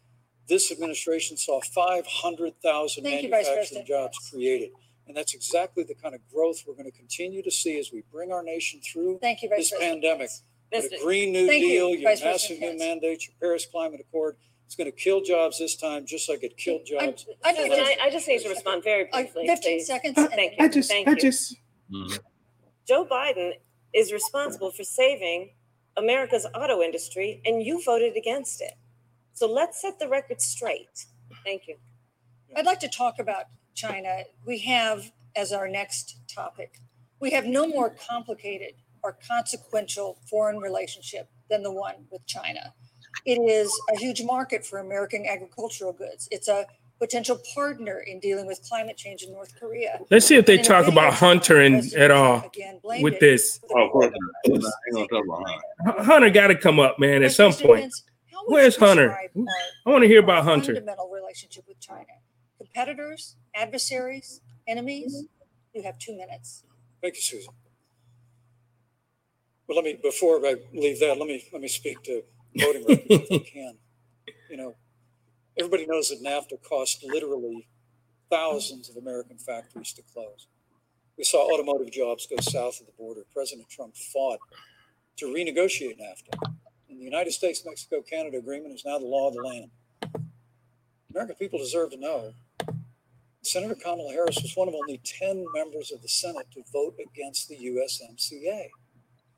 this administration saw 500,000 Thank you, Vice manufacturing jobs created. And that's exactly the kind of growth we're going to continue to see as we bring our nation through Thank you, Vice this President. pandemic. But a Green New Thank you, Deal, your Vice massive new Pence. mandate, your Paris Climate Accord, it's going to kill jobs this time, just like it killed I- jobs. I'd like Susan, to- I, I just need to respond very Uh, briefly. 15 please. seconds. Thank you. I just. Thank I you. just. Mhm. Joe Biden is responsible for saving America's auto industry, and you voted against it. So let's set the record straight. Thank you. I'd like to talk about China. We have, as our next topic, we have no more complicated or consequential foreign relationship than the one with China. It is a huge market for American agricultural goods. It's a potential partner in dealing with climate change in North Korea. Let's see if they In talk about Hunter and at all again with this. Oh, of course war. not. We're not- ain't gonna talk about Hunter. Hunter got to come up, man, at Vice some point. Pence, how would Where's Hunter? Uh, I want to hear about Hunter. Fundamental relationship with China. Competitors, adversaries, enemies. You have two minutes. Thank you, Susan. Well, let me, before I leave that, let me, let me speak to voting records if I can. You know, everybody knows that NAFTA cost literally thousands of American factories to close. We saw automotive jobs go south of the border. President Trump fought to renegotiate NAFTA. And the United States Mexico Canada agreement is now the law of the land. American people deserve to know Senator Kamala Harris was one of only 10 members of the Senate to vote against the USMCA.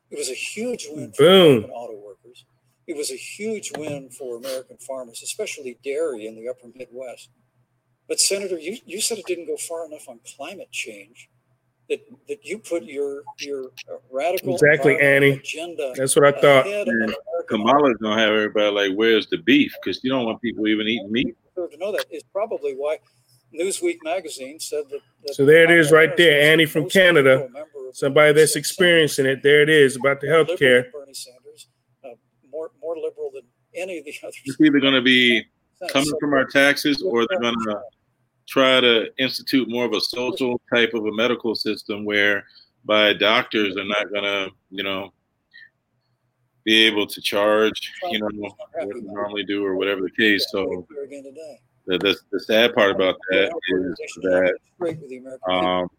It was a huge win for Boom. American auto workers. It was a huge win for American farmers, especially dairy in the upper Midwest. But Senator, you, you said it didn't go far enough on climate change. That, that you put your your radical exactly Annie agenda. That's what I thought. Kamala's gonna have everybody like, "Where's the beef?" Because you don't want people even eating meat. To know that is probably why Newsweek magazine said that. that so there it is, right there, Annie from Canada. Somebody that's experiencing it. There it is about the health care. More liberal than any of the others. It's either going to be coming from our taxes, or they're going to try to institute more of a social type of a medical system where by doctors are not going to, you know, be able to charge, you know, what they normally do or whatever the case. So the, the, the sad part about that is that um,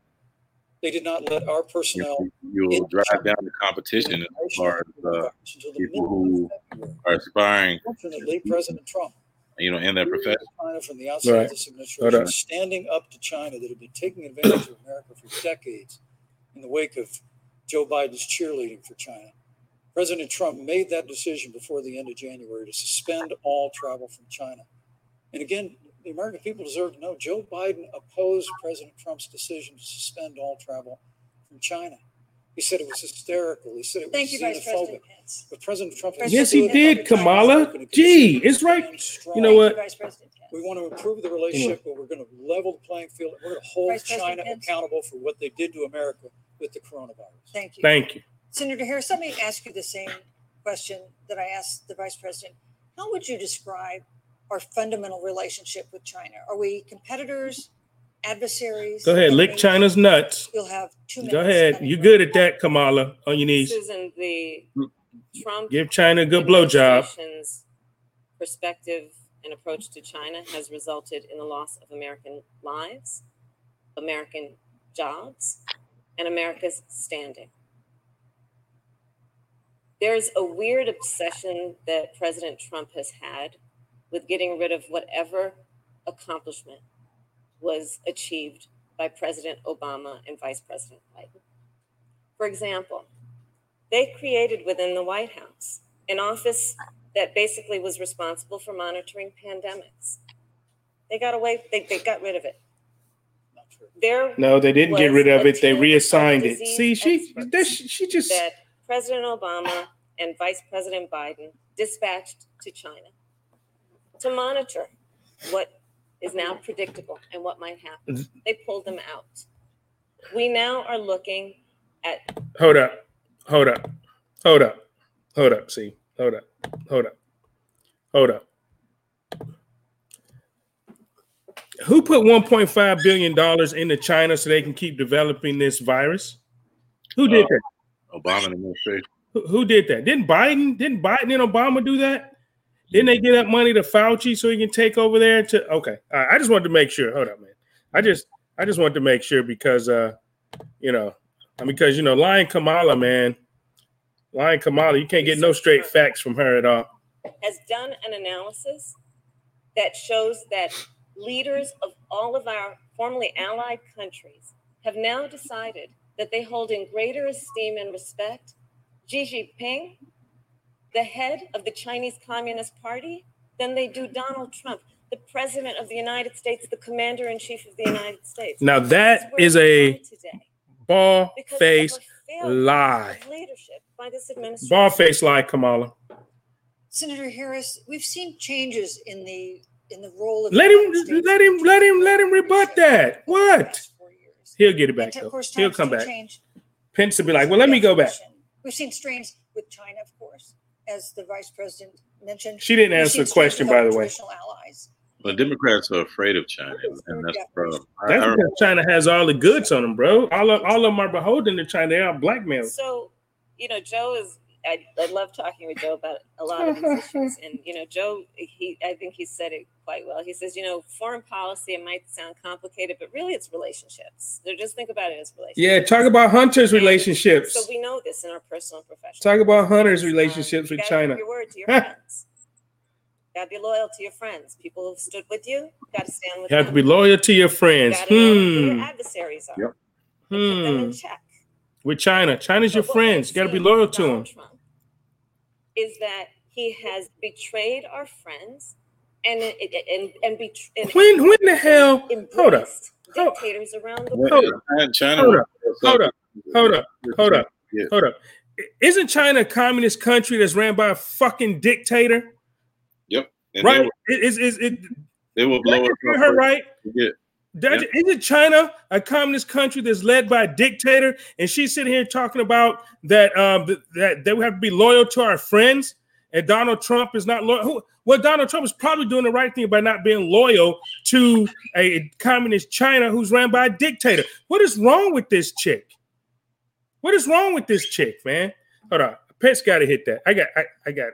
they did not let our personnel. You will drive down the competition as far as uh, people who are aspiring. Fortunately, President Trump you know, in that profession. China from the outside right. of this administration, right. standing up to China that had been taking advantage of America for decades in the wake of Joe Biden's cheerleading for China. President Trump made that decision before the end of January to suspend all travel from China. And again, the American people deserve to know Joe Biden opposed President Trump's decision to suspend all travel from China. He said it was hysterical. He said it Thank was you, Vice President Pence. But President Trump. Yes, he did, Kamala. Gee, it's right. You know what? We want to improve the relationship, but we're going to level the playing field. We're going to hold China accountable for what they did to America with the coronavirus. Thank you. Thank you. Senator Harris, let me ask you the same question that I asked the Vice President. How would you describe our fundamental relationship with China? Are we competitors? adversaries. Go ahead, lick China's nuts. You'll have two minutes. Go ahead. You're good at that, Kamala? On your knees. Susan, the Trump give China a good blowjob. Perspective and approach to China has resulted in the loss of American lives, American jobs, and America's standing. There's a weird obsession that President Trump has had with getting rid of whatever accomplishment was achieved by President Obama and Vice President Biden. For example, they created within the White House an office that basically was responsible for monitoring pandemics. They got away, they, they got rid of it. There no, they didn't get rid of it. They reassigned it. See, she she just that President Obama and Vice President Biden dispatched to China to monitor what is now predictable and what might happen. They pulled them out. We now are looking at. Hold up. Hold up. Hold up. Hold up. See, hold up. Hold up. Hold up. Who put 1.5 billion dollars into China so they can keep developing this virus? Who did uh, that? Obama administration. Who, who did that? Didn't Biden? Didn't Biden and Obama do that? Didn't they give that money to Fauci so he can take over there? To okay, I just wanted to make sure. Hold up, man. I just I just wanted to make sure because uh, you know, because you know, lying Kamala, man, lying Kamala, you can't get no straight facts from her at all. Has done an analysis that shows that leaders of all of our formerly allied countries have now decided that they hold in greater esteem and respect Xi Jinping the head of the Chinese Communist Party than they do Donald Trump, the president of the United States, the commander in chief of the United States. Now that is a ball face lie. Leadership by this administration. Ball face lie, Kamala. Senator Harris, we've seen changes in the in the role of let him let him let him let him rebut that. What? He'll get it back though. He'll come back. Change. Pence will be like, well, let me go back. We've seen strains with China, of course as the vice president mentioned. She didn't answer the question, by the way. Allies. Well, Democrats are afraid of China, and that's the problem. That's I, because China has all the goods on them, bro. All of, all of them are beholden to China. They are blackmailed. So, you know, Joe is I, I love talking with Joe about a lot of these issues. And, you know, Joe, he, I think he said it quite well. He says, you know, foreign policy, it might sound complicated, but really it's relationships. So just think about it as relationships. Yeah, talk about Hunter's and relationships. So we know this in our personal and professional. Talk about Hunter's um, relationships with China. your word to your friends. You gotta be loyal to your friends. People who stood with you, you gotta stand with you them. have to be loyal to your friends. You hmm. your adversaries are. Yep. Hmm. Put them in hmm. check. With China. China's but your friends. You got to be loyal to them. Trump is that he has betrayed our friends and and and be and when when the hell? Hold up. Dictators around the world. Hold up. China. Hold up. Hold up. Hold up. Hold up. Hold up. Isn't China a communist country that's ran by a fucking dictator? Yep. And right? Is is it? They will blow up. Her right? Yeah. Yep. Isn't China a communist country that's led by a dictator? And she's sitting here talking about that um, that that we have to be loyal to our friends, and Donald Trump is not loyal. Well, Donald Trump is probably doing the right thing by not being loyal to a communist China who's ran by a dictator. What is wrong with this chick? What is wrong with this chick, man? Hold on, Pence got to hit that. I got, I, I got.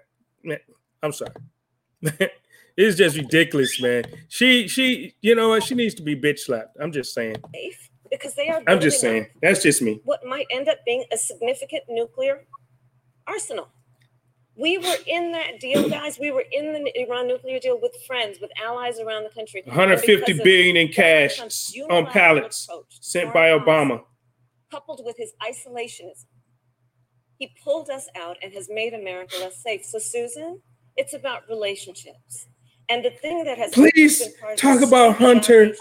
I'm sorry. It's just ridiculous, man. She she you know what? She needs to be bitch slapped. I'm just saying. Because they are. I'm just saying. That's just me. What might end up being a significant nuclear arsenal. We were in that deal, guys. We were in the Iran nuclear deal with friends, with allies around the country. 150 billion in cash on pallets sent by Obama. Coupled with his isolationism, he pulled us out and has made America less safe. So, Susan, it's about relationships. And the thing that has please talk about Hunter.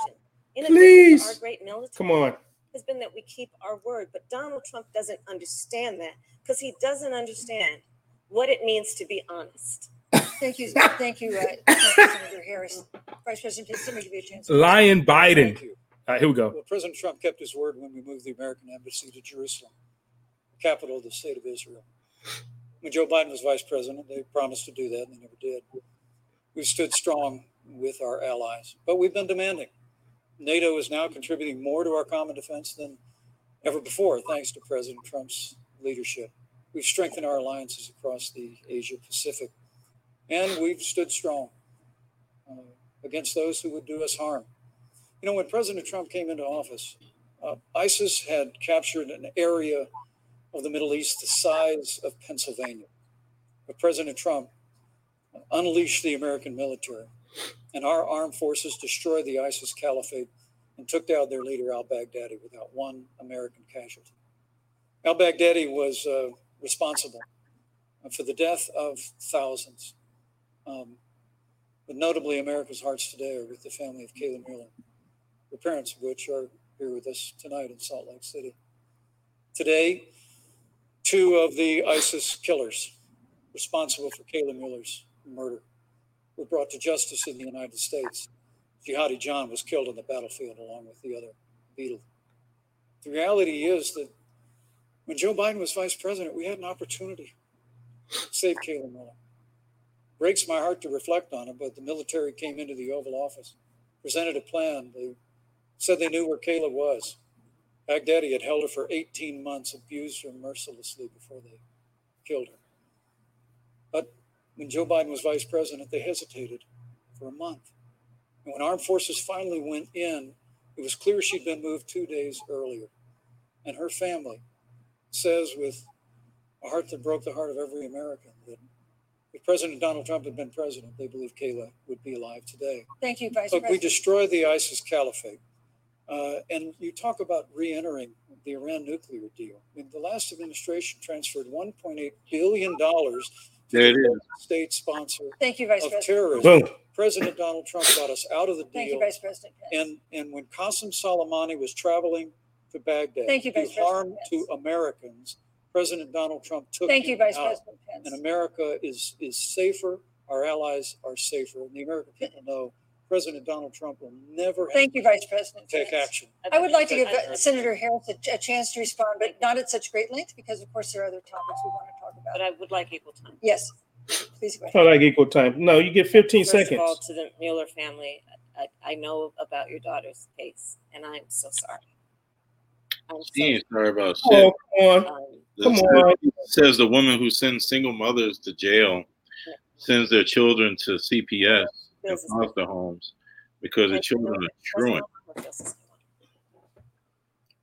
Please, our great military come on. Has been that we keep our word, but Donald Trump doesn't understand that because he doesn't understand what it means to be honest. Thank you, thank you, uh, Senator Harris, Vice President. Please let me give you a chance. Lion Biden. Uh, here we go. Well, President Trump kept his word when we moved the American embassy to Jerusalem, the capital of the state of Israel. When Joe Biden was vice president, they promised to do that, and they never did. We've stood strong with our allies, but we've been demanding. NATO is now contributing more to our common defense than ever before, thanks to President Trump's leadership. We've strengthened our alliances across the Asia Pacific, and we've stood strong uh, against those who would do us harm. You know, when President Trump came into office, uh, ISIS had captured an area of the Middle East the size of Pennsylvania. But President Trump unleashed the American military, and our armed forces destroyed the ISIS caliphate and took down their leader, al Baghdadi, without one American casualty. Al Baghdadi was uh, responsible for the death of thousands. Um, but notably, America's hearts today are with the family of Kayla Mueller, the parents of which are here with us tonight in Salt Lake City. Today, two of the ISIS killers responsible for Kayla Mueller's murder were brought to justice in the United States. Jihadi John was killed on the battlefield along with the other Beatle. The reality is that when Joe Biden was vice president, we had an opportunity to save Kayla Mueller. Breaks my heart to reflect on it, but the military came into the Oval Office, presented a plan. They said they knew where Kayla was. Baghdadi had held her for 18 months, abused her mercilessly before they killed her. When Joe Biden was vice president, they hesitated for a month. And when armed forces finally went in, it was clear she'd been moved two days earlier. And her family says, with a heart that broke the heart of every American, that if President Donald Trump had been president, they believe Kayla would be alive today. Thank you, Vice Look, President. we destroyed the ISIS caliphate. Uh, and you talk about re entering the Iran nuclear deal. I mean, the last administration transferred $1.8 billion there it is. State sponsor Thank you, Vice of President. terrorism. President Donald Trump got us out of the Thank you, deal. Vice President. And and when Qasem Soleimani was traveling to Baghdad Thank you, to Vice harm President to Americans, President Donald Trump took Thank you, him Vice out. President Pence. And America is is safer. Our allies are safer, and the American people know President Donald Trump will never Thank you, Vice President. take Pence. action. I would like to give uh, Senator Harris a, a chance to respond, but not at such great length because, of course, there are other topics we want to talk But about. I would like equal time. Yes, please go ahead. I like equal time. No, you get 15 First of all, seconds. to the Mueller family, I, I know about your daughter's case, and I'm so sorry. I'm She so ain't sorry about Oh, come on. um, The- Come on. says the woman who sends single mothers to jail sends their children to CPS and Bills foster homes because the children are truant.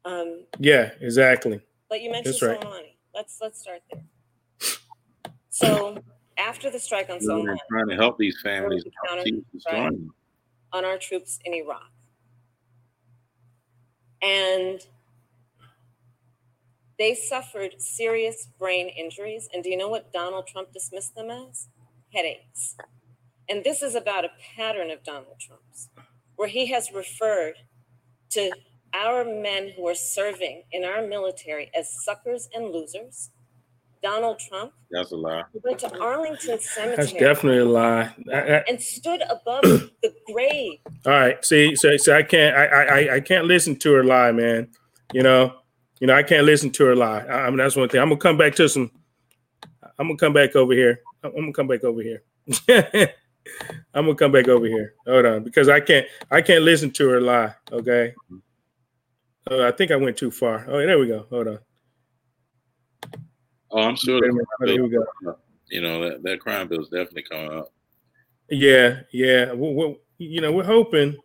Um, Yeah, exactly. but you mentioned That's right. Soleimani. Let's let's start there. So after the strike on They're Soleimani, trying to help these families. to counter Keep destroying them. on our troops in Iraq. And they suffered serious brain injuries. And do you know what Donald Trump dismissed them as? Headaches. And this is about a pattern of Donald Trump's, where he has referred to our men who are serving in our military as suckers and losers. Donald Trump. That's a lie. Went to Arlington Cemetery. That's definitely a lie. I, I, and stood above the grave. All right. See, so, so I can't I, I I can't listen to her lie, man. You know, you know, I can't listen to her lie. I, I mean, that's one thing. I'm gonna come back to some. I'm gonna come back over here. I'm gonna come back over here. I'm gonna come back over here. Hold on, because I can't I can't listen to her lie. Okay. Oh, I think I went too far. Oh, there we go. Hold on. Oh, I'm sure. Here we go. You know that that crime bill is definitely coming up. Yeah, yeah. we you know, we're hoping.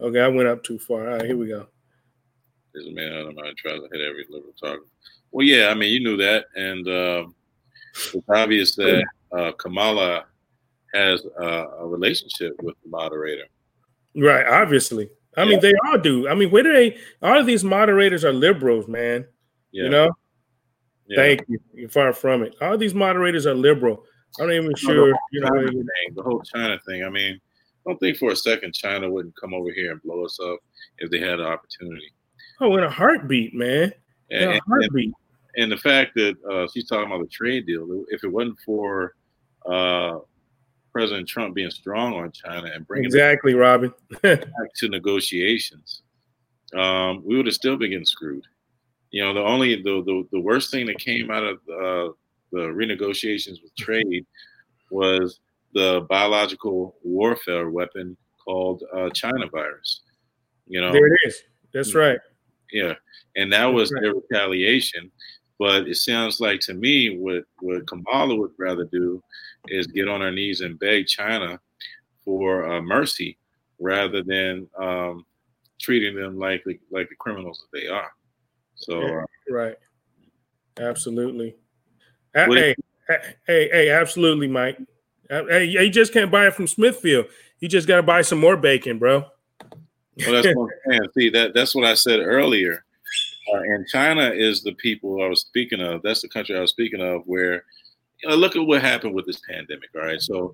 Okay, I went up too far. All right, here we go. There's a man out of mind tries to hit every liberal target. Well, yeah, I mean, you knew that, and um, it's obvious that uh, Kamala has uh, a relationship with the moderator. Right, obviously. I yeah. mean, they all do. I mean, where do they? All of these moderators are liberals, man. Yeah. You know. Yeah. Thank you. You're far from it. All these moderators are liberal. I'm not even sure. You know, thing, the whole China thing. I mean, I don't think for a second China wouldn't come over here and blow us up if they had the opportunity. Oh, in a heartbeat, man. In and, a heartbeat. And, and, the fact that uh, she's talking about the trade deal, if it wasn't for uh, President Trump being strong on China and bringing exactly, Robin, back to negotiations, um, we would have still been getting screwed. You know, the only the the, the worst thing that came out of uh, the renegotiations with trade was the biological warfare weapon called uh, China virus. You know, there it is. That's right. Yeah, and that was right. their retaliation. But it sounds like to me what what Kamala would rather do is get on her knees and beg China for uh, mercy rather than um, treating them like the, like the criminals that they are. So uh, right, absolutely. Hey, hey, hey, hey, absolutely, Mike. Hey, you just can't buy it from Smithfield. You just got to buy some more bacon, bro. Well, that's what I'm saying. See, that that's what I said earlier. Uh, and China is the people I was speaking of. That's the country I was speaking of, where you know, look at what happened with this pandemic. All right, so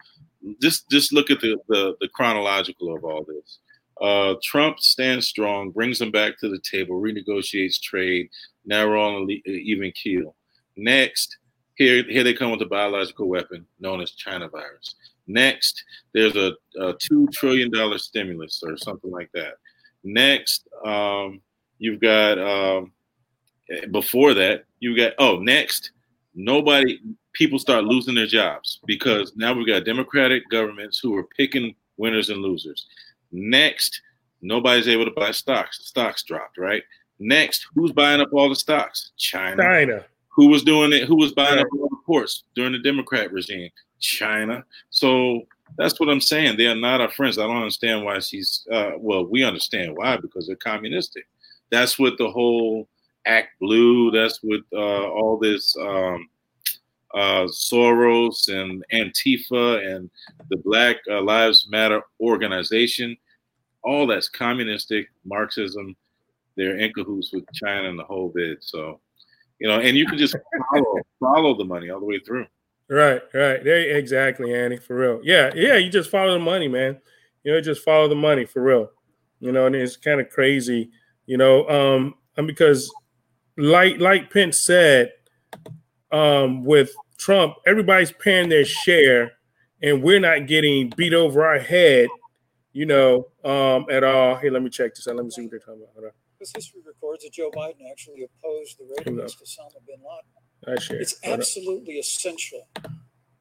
just just look at the the, the chronological of all this. Uh, Trump stands strong, brings them back to the table, renegotiates trade. Now we're on an even keel. Next, here here they come with a biological weapon known as China virus. Next, there's a, a two trillion dollar stimulus or something like that. Next, um, you've got um, before that You've got oh next, nobody people start losing their jobs because now we've got democratic governments who are picking winners and losers. Next, nobody's able to buy stocks. The stocks dropped, right? Next, who's buying up all the stocks? China. China. Who was doing it? Who was buying up all the ports during the Democrat regime? China. So that's what I'm saying. They are not our friends. I don't understand why she's. Uh, well, we understand why because they're communistic. That's what the whole Act Blue. That's what uh, all this um, uh, Soros and Antifa and the Black uh, Lives Matter organization. All that's communistic Marxism. They're in cahoots with China and the whole bit. So, you know, and you can just follow follow the money all the way through. Right, right. There, exactly, Annie. For real. Yeah, yeah. You just follow the money, man. You know, just follow the money for real. You know, and it's kind of crazy. You know, um, and because like like Pence said, um, with Trump, everybody's paying their share, and we're not getting beat over our head, you know, um, at all. Hey, let me check this out. Let me see what they're talking about. Because history records that Joe Biden actually opposed the raid against Osama bin Laden. I share. It's absolutely essential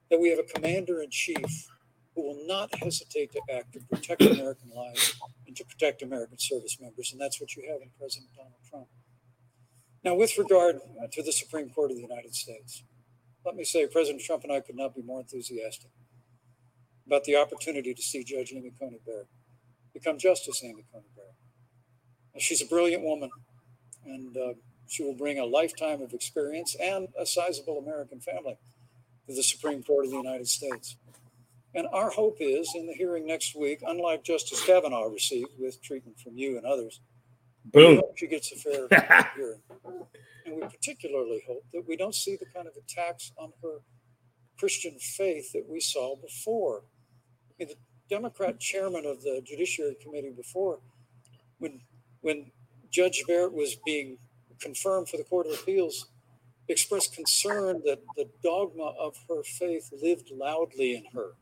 that we have a commander in chief who will not hesitate to act to protect American lives and to protect American service members. And that's what you have in President Donald Trump. Now, with regard to the Supreme Court of the United States, let me say President Trump and I could not be more enthusiastic about the opportunity to see Judge Amy Coney Barrett become Justice Amy Coney Barrett. She's a brilliant woman, and uh, she will bring a lifetime of experience and a sizable American family to the Supreme Court of the United States. And our hope is in the hearing next week, unlike Justice Kavanaugh received with treatment from you and others, Boom. she gets a fair hearing. And we particularly hope that we don't see the kind of attacks on her Christian faith that we saw before. mean, the Democrat chairman of the Judiciary Committee before, when when Judge Barrett was being confirmed for the Court of Appeals, expressed concern that the dogma of her faith lived loudly in her.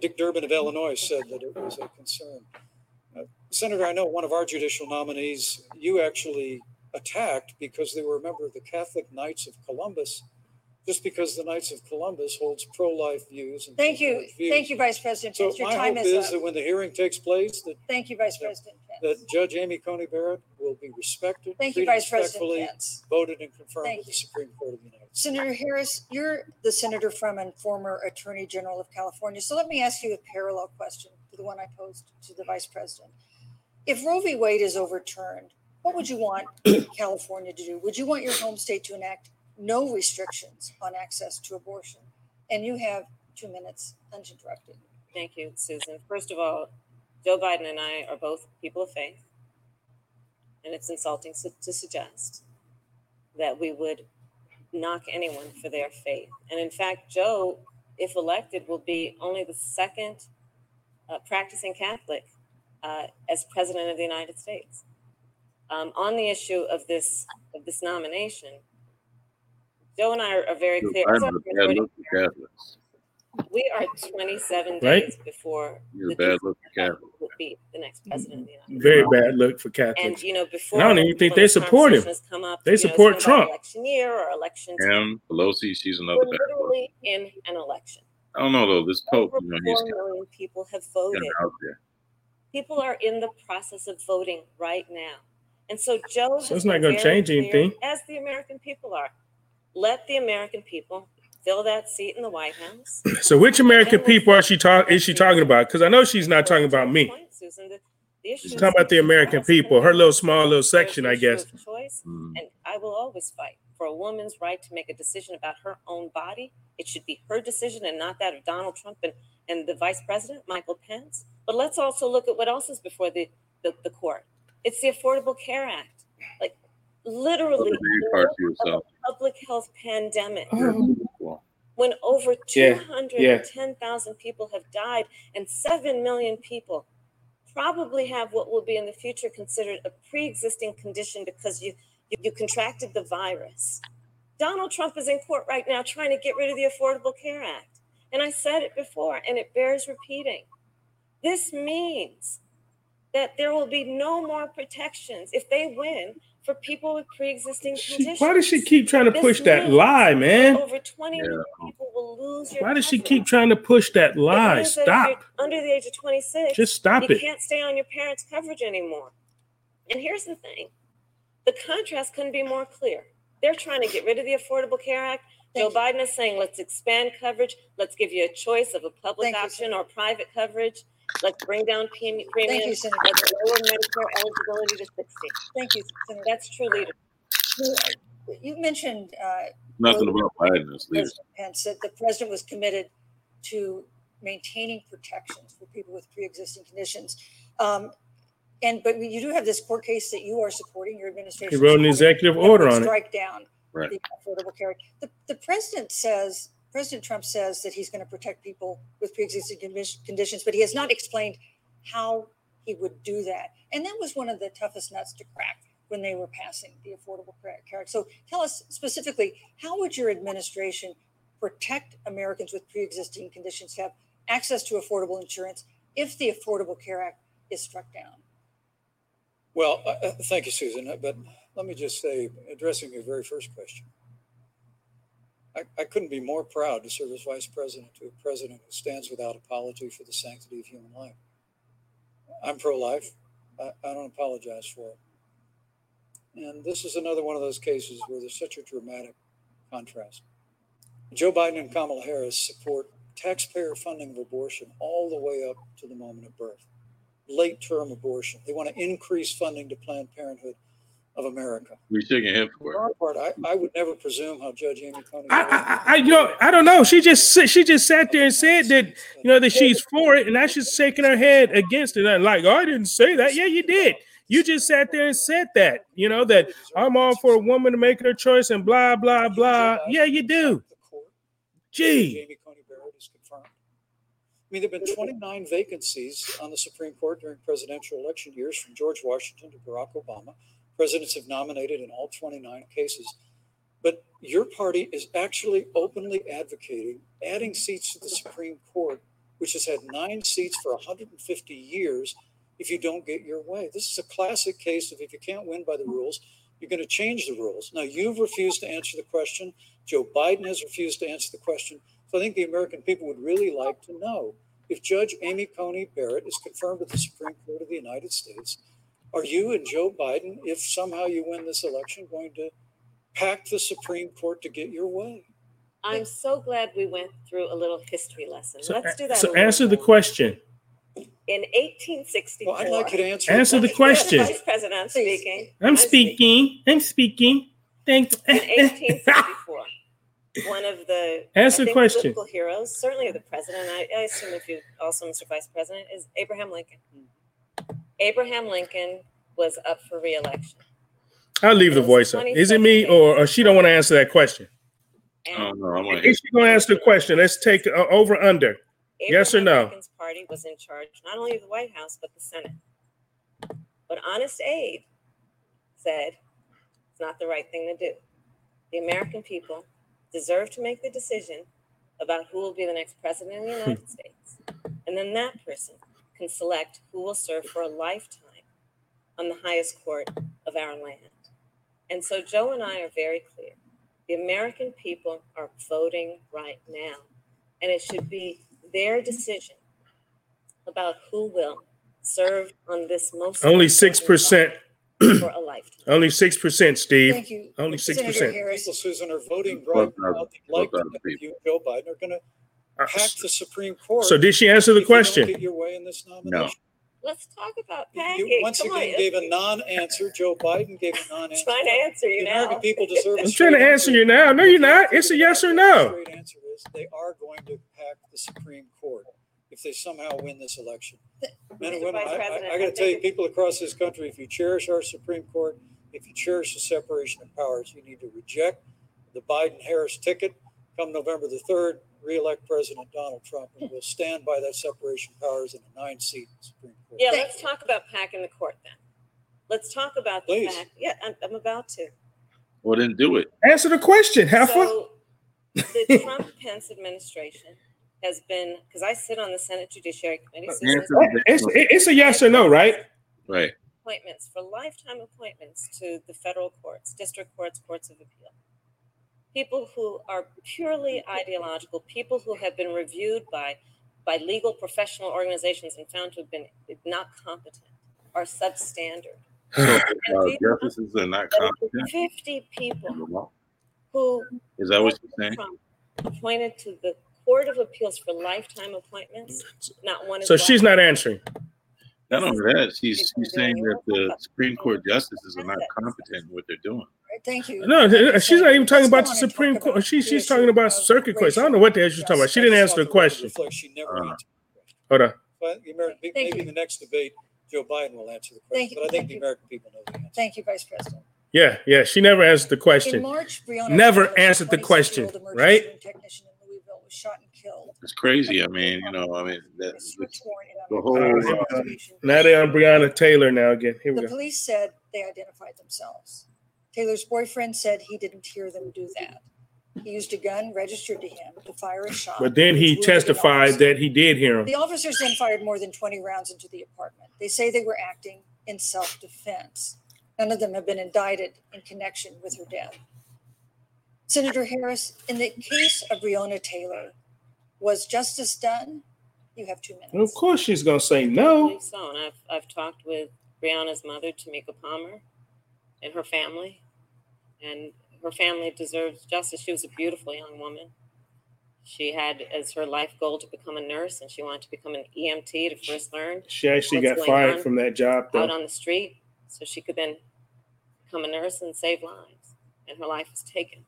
Dick Durbin of Illinois said that it was a concern. Uh, Senator, I know one of our judicial nominees you actually attacked because they were a member of the Catholic Knights of Columbus just because the Knights of Columbus holds pro-life views. And Thank you, views. thank you, Vice President So Your my time hope is is that when the hearing takes place, that, Thank you, Vice that- President that Judge Amy Coney Barrett will be respected, Thank you, Vice President Pence. voted and confirmed Thank with the. Supreme Court of the United States. Senator Harris, you're the senator from and former Attorney General of California. So let me ask you a parallel question to the one I posed to the Vice President. If Roe v. Wade is overturned, what would you want California to do? Would you want your home state to enact no restrictions on access to abortion? And you have two minutes uninterrupted. Thank you, Susan. First of all, Joe Biden and I are both people of faith. And it's insulting su- to suggest that we would knock anyone for their faith. And in fact, Joe, if elected, will be only the second uh, practicing Catholic uh, as president of the United States. Um, on the issue of this of this nomination, Joe and I are, are very clear. Biden As a a bad minority Catholics. We are 27 Right? days before He's a the bad Duke look for Catholics. will be the next mm-hmm. president of the United Very bad look for And you know, before I don't even think they support him. Come up, They you know, support Trump. Election year or election. time. Him, Pelosi, she's another We're bad look. literally in an election. I don't know though. This Pope, Over you know, he's four million people have voted. kind of out there. People are in the process of voting right now, and so Joe. So it's not gonna change anything. As the American people are, let the American people fill that seat in the White House. So which American people are she talk is she talking about? Because I know she's not talking about me. Susan, the- the issue She's talking about the American people, her little small little section, I guess. Choice, Mm. and I will always fight for a woman's right to make a decision about her own body. It should be her decision and not that of Donald Trump and, and the vice president, Michael Pence. But let's also look at what else is before the, the, the court. It's the Affordable Care Act. Like literally Put the name in the card to middle of yourself. a public health pandemic Oh. When over Yeah, 210,000 people have died and 7 million people probably have what will be in the future considered a pre-existing condition because you, you, you contracted the virus. Donald Trump is in court right now trying to get rid of the Affordable Care Act. And I said it before, and it bears repeating. This means that there will be no more protections if they win for people with pre-existing She, conditions. why does she keep trying to This push that lie, man? Over 20 Yeah. million people will lose your Why does she keep trying to push that lie? means that if Stop. Under the age of 26, Just stop you it. You can't stay on your parents' coverage anymore. And here's the thing the contrast couldn't be more clear. They're trying to get rid of the Affordable Care Act. Thank Joe you. Biden is saying, let's expand coverage. Let's give you a choice of a public Thank you, option or private coverage. Let's bring down PM you. Senator. Let's lower Medicare eligibility to 60. Thank you, Senator. That's true leadership. You mentioned uh, Nothing about Biden as leader. President Pence that the president was committed to maintaining protections for people with pre-existing conditions. Um, and but you do have this court case that you are supporting. Your administration He wrote an executive order would on it. Strike down Right. the Affordable Care. Act. The, the president says President Trump says that he's going to protect people with pre-existing conditions, but he has not explained how he would do that. And that was one of the toughest nuts to crack when they were passing the Affordable Care Act. So tell us specifically, how would your administration protect Americans with pre-existing conditions have access to affordable insurance if the Affordable Care Act is struck down? Well, uh, uh, thank you, Susan. Uh, But let me just say, addressing your very first question, I, I couldn't be more proud to serve as vice president to a president who stands without apology for the sanctity of human life. I'm pro life. I, I don't apologize for it. And this is another one of those cases where there's such a dramatic contrast. Joe Biden and Kamala Harris support taxpayer funding of abortion all the way up to the moment of birth late term abortion. They want to increase funding to Planned Parenthood of America. We shaking head for For our part, I, I would never presume how Judge Amy Coney. I, I, I, you know, I don't know. She just she just sat there and said that you know that she's for it, and now she's shaking her head against it. And like, oh, I didn't say that. Yeah, you did. You just sat there and said that. You know that I'm all for a woman to make her choice and blah blah blah. Yeah, you do. The court, Judge Gee, Amy Coney Barrett is confirmed. I mean, there have been 29 vacancies on the Supreme Court during presidential election years from George Washington to Barack Obama. Presidents have nominated in all 29 cases. But your party is actually openly advocating adding seats to the Supreme Court, which has had nine seats for 150 years, if you don't get your way. This is a classic case of if you can't win by the rules, you're going to change the rules. Now, you've refused to answer the question. Joe Biden has refused to answer the question. So I think the American people would really like to know if Judge Amy Coney Barrett is confirmed at the Supreme Court of the United States, are you and Joe Biden, if somehow you win this election, going to pack the Supreme Court to get your way? I'm so glad we went through a little history lesson. So, Let's do that. so a answer the question. In 1864. Well, I'd like you to answer. Answer the Yes, question. Vice President, I'm speaking. I'm speaking. I'm speaking. Thank In 1864, one of the Answer I the think, question. political heroes, certainly of the president, I, I assume if you also, Mr. Vice President, is Abraham Lincoln. Hmm. Abraham Lincoln was up for reelection. I'll leave the voice up. Is it me or, or she don't want to answer that question? I And don't know. I want to Is she going to answer the question? Let's take uh, over under. Yes or no? Lincoln's party was in charge not only of the White House but the Senate. But Honest Abe said it's not the right thing to do. The American people deserve to make the decision about who will be the next president of the United States, and then that person can select who will serve for a lifetime on the highest court of our land. And so Joe and I are very clear. The American people are voting right now, and it should be their decision about who will serve on this most Only six percent. for a lifetime. Only six percent, Steve. Thank you. Only 6%. Harris. People, Susan, are voting right thousand- now. They'd like to you Joe Biden are going to Pack the Supreme Court. So did she answer the if you don't question? Get your way in this nomination. Let's talk about You packing. once Come on, again gave a non-answer. Joe Biden gave a non-answer. trying to answer you The American now. people deserve. a I'm trying to straight answer you now. No, you're not. It's a yes or no. The no. straight answer is they are going to pack the Supreme Court if they somehow win this election. Men and Mr. women, Vice I, President, I, I I gotta tell you, it's- people across this country, if you cherish our Supreme Court, if you cherish the separation of powers, you need to reject the Biden-Harris ticket. Come November the third, reelect President Donald Trump, and we'll stand by that separation of powers in a nine-seat Supreme Court. Yeah, let's talk about packing the court then. Let's talk about the Please. fact. Yeah, I'm, I'm about to. Well, then do it. Answer the question, Heifer. So the Trump Pence administration has been because I sit on the Senate Judiciary Committee. Susan is It's, it's a yes or no, right? Right. appointments for lifetime appointments to the federal courts, district courts, courts of appeal. People who are purely ideological, people who have been reviewed by by legal professional organizations and found to have been not competent are substandard. So uh, justices are not competent. 50 people who Is that what you're saying? Trump appointed to the Court of Appeals for lifetime appointments. Not one is So she's not answering. Not only that, she's she's saying that the Supreme Court justices are not competent in what they're doing. Thank you. No, she's not even talking about the Let's go on and Supreme talk Court. about She, she's talking about circuit courts. I don't know what the hell she's talking about. She didn't answer the question. She never Uh. Hold on. But the American, Thank maybe you. in the next debate, Joe Biden will answer the Thank question, you. but I think Thank the you. American people know the answer. Thank you, Vice President. Yeah, yeah. She never answered the question. In question. March, Breonna Never answered the question, right? Technician in Louisville was shot and killed. It's crazy. I mean, you know, I mean, that, A switch warrant in the whole, medical uh, investigation. Now they're on Breonna Taylor now again. Here we The go. police said they identified themselves. Taylor's boyfriend said he didn't hear them do that. He used a gun registered to him to fire a shot. But then he testified officer. that he did hear him. The officers then fired more than 20 rounds into the apartment. They say they were acting in self defense. None of them have been indicted in connection with her death. Senator Harris, in the case of Breonna Taylor, was justice done? You have two minutes. And of course she's gonna say I no. believe so. And I've, I've talked with Breonna's mother, Tamika Palmer, and her family. And her family deserves justice. She was a beautiful young woman. She had as her life goal to become a nurse, and she wanted to become an EMT to first learn She actually What's got going fired on from that job out on the street so she could then become a nurse and save lives. And her life was taken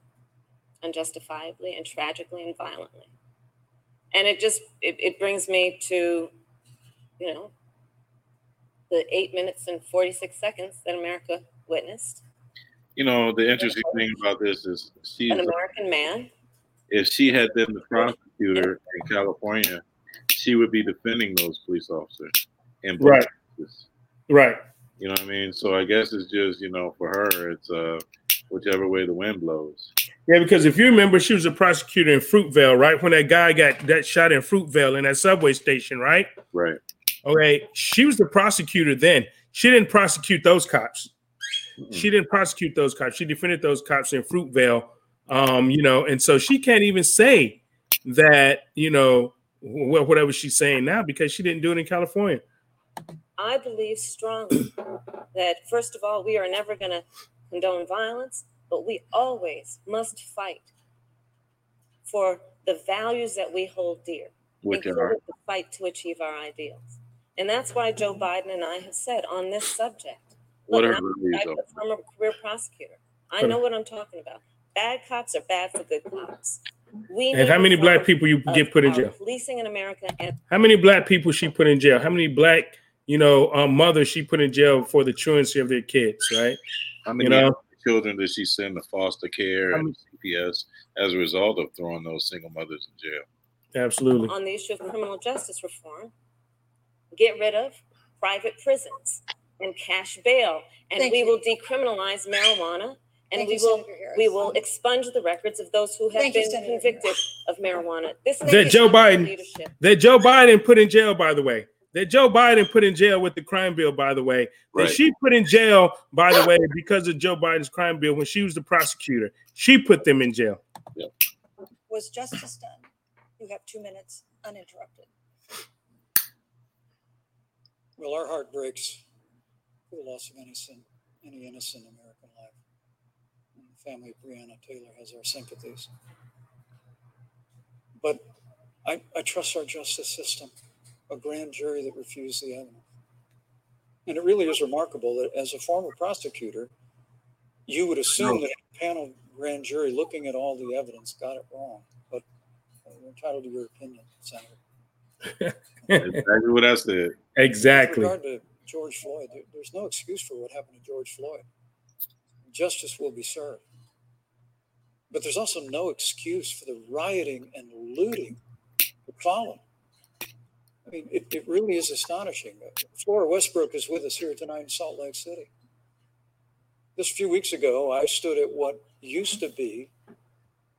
unjustifiably and tragically and violently. And it just it, it brings me to, you know, the eight minutes and 46 seconds that America witnessed. you know, the interesting thing about this is she's An American man if she had been the prosecutor in California she would be defending those police officers. And right, right. You know what I mean? So I guess it's just you know for her, it's uh whichever way the wind blows. Yeah, because if you remember, she was a prosecutor in Fruitvale, right? When that guy got that shot in Fruitvale in that subway station, right? Right. Okay, she was the prosecutor then. She didn't prosecute those cops. Mm-hmm. She didn't prosecute those cops. She defended those cops in Fruitvale. Um, you know, and so she can't even say that, you know, whatever she's saying now because she didn't do it in California. I believe strongly that first of all, we are never going to condone violence, but we always must fight for the values that we hold dear, Which including the fight to achieve our ideals. And that's why Joe Biden and I have said on this subject. Look, I'm a former career prosecutor. I know what I'm talking about. Bad cops are bad for good cops. We and how many black people you get put in jail? Policing in America. And- how many black people she put in jail? How many black, you know, um, mothers she put in jail for the truancy of their kids, right? How many you know? Children did she send to foster care and CPS as a result of throwing those single mothers in jail? Absolutely. On the issue of criminal justice reform, get rid of private prisons and cash bail, and Thank we you. will decriminalize marijuana. And Thank we you, will we will expunge the records of those who have Thank been you, convicted of marijuana. This that Joe Biden leadership. that Joe Biden put in jail, by the way that Joe Biden put in jail with the crime bill, by the way, that right. she put in jail, by the way, because of Joe Biden's crime bill when she was the prosecutor. She put them in jail. Yep. Was justice done? You have two minutes uninterrupted. Well, our heart breaks for the loss of innocent, any innocent American life. And the family of Breonna Taylor has our sympathies. But I, I trust our justice system a grand jury that refused the evidence. And it really is remarkable that as a former prosecutor, you would assume that a panel grand jury looking at all the evidence got it wrong. But you're entitled to your opinion, Senator. exactly what I said. Exactly. With regard to George Floyd, there, there's no excuse for what happened to George Floyd. Justice will be served. But there's also no excuse for the rioting and looting that followed. I mean, it, it really is astonishing. Flora Westbrook is with us here tonight in Salt Lake City. Just a few weeks ago, I stood at what used to be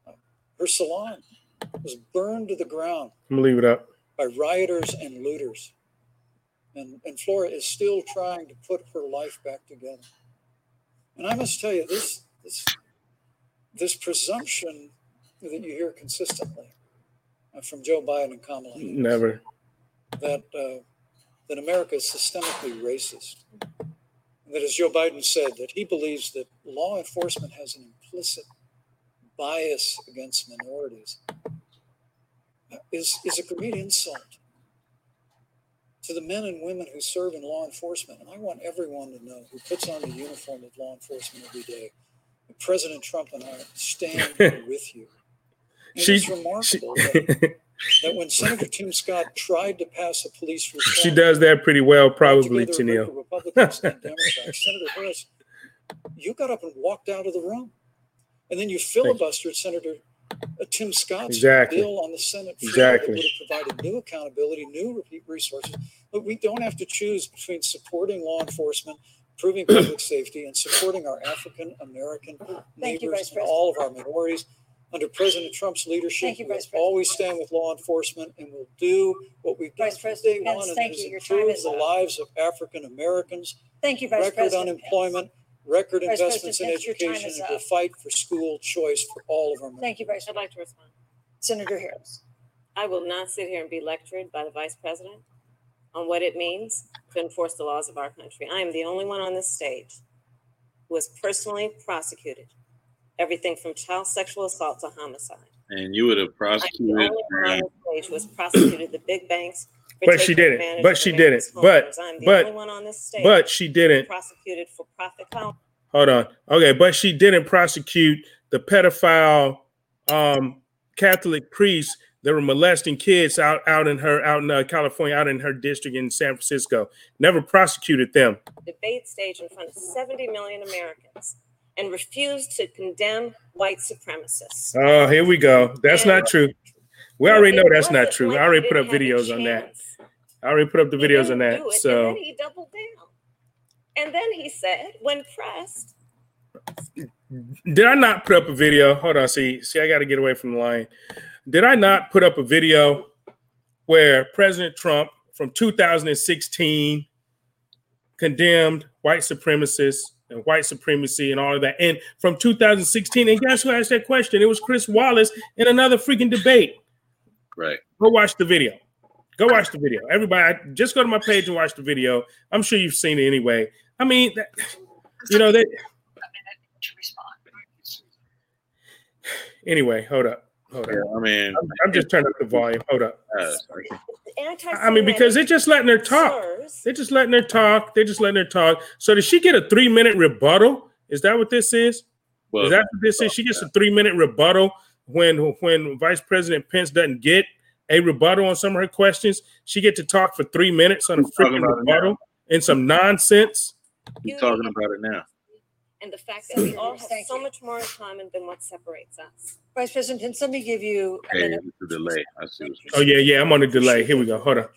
uh, her salon. It was burned to the ground. I'm leave it up. By rioters and looters. And, and Flora is still trying to put her life back together. And I must tell you, this, this, this presumption that you hear consistently uh, from Joe Biden and Kamala Never that uh, that America is systemically racist. And that, as Joe Biden said, that he believes that law enforcement has an implicit bias against minorities uh, is, is a great insult to the men and women who serve in law enforcement. And I want everyone to know who puts on the uniform of law enforcement every day that President Trump and I stand with you. And it's remarkable she, that that when Senator Tim Scott tried to pass a police reform, she does that pretty well, probably, Tennille. Republicans and Democrats. Senator Harris, you got up and walked out of the room, and then you filibustered Senator uh, Tim Scott's exactly. bill on the Senate floor exactly. that would have provided new accountability, new resources. But we don't have to choose between supporting law enforcement, improving public safety, and supporting our African American neighbors and all of our minorities under President Trump's leadership, you, we'll always stand with law enforcement and we'll do what we've done from day one, and that is improve the lives of African Americans. Thank you, Vice record President unemployment, record Vice investments in education, and we'll fight for school choice for all of our. Thank you, Vice. President. I'd like to respond. Senator Harris. I will not sit here and be lectured by the Vice President on what it means to enforce the laws of our country. I am the only one on this stage who was personally prosecuted everything from child sexual assault to homicide. And you would have prosecuted. Stage was prosecuted the big banks. But she didn't. But she didn't. But but but she didn't. Prosecuted for profit. Hold on. Okay, but she didn't prosecute the pedophile um, Catholic priests that were molesting kids out out in her out in uh, California, out in her district in San Francisco. Never prosecuted them. Debate stage in front of 70 million Americans and refused to condemn white supremacists. Oh, here we go. That's and, not true. We already know that's not true. I already put up didn't have a videos on that. I already put up the videos on that. it, So and then he doubled down. And then he said, when pressed, did I not put up a video? Hold on, see, see, I got to get away from the line. Did I not put up a video where President Trump from 2016 condemned white supremacists and white supremacy and all of that? And from 2016, and guess who asked that question? It was Chris Wallace in another freaking debate. Right. Go watch the video. Go watch the video. Everybody, just go to my page and watch the video. I'm sure you've seen it anyway. I mean, that, you know that. Anyway, hold up, hold up. Yeah, I mean, I'm, I'm just turning up the volume. Hold up. uh, anti I mean, because they're just letting her talk. They're just letting her talk. They're just letting her talk. So did she get a three minute rebuttal? Is that what this is? well, Is that what this is? She gets a three minute rebuttal when when Vice President Pence doesn't get a rebuttal on some of her questions. She get to talk for three minutes on a freaking about it now? rebuttal and some nonsense. you're talking about it now. And the fact that we all have Thank so you. much more in common than what separates us. Vice President can somebody give you a Hey, minute. it's a delay. I see. What Oh yeah, yeah. I'm on a delay. Here we go. Hold on.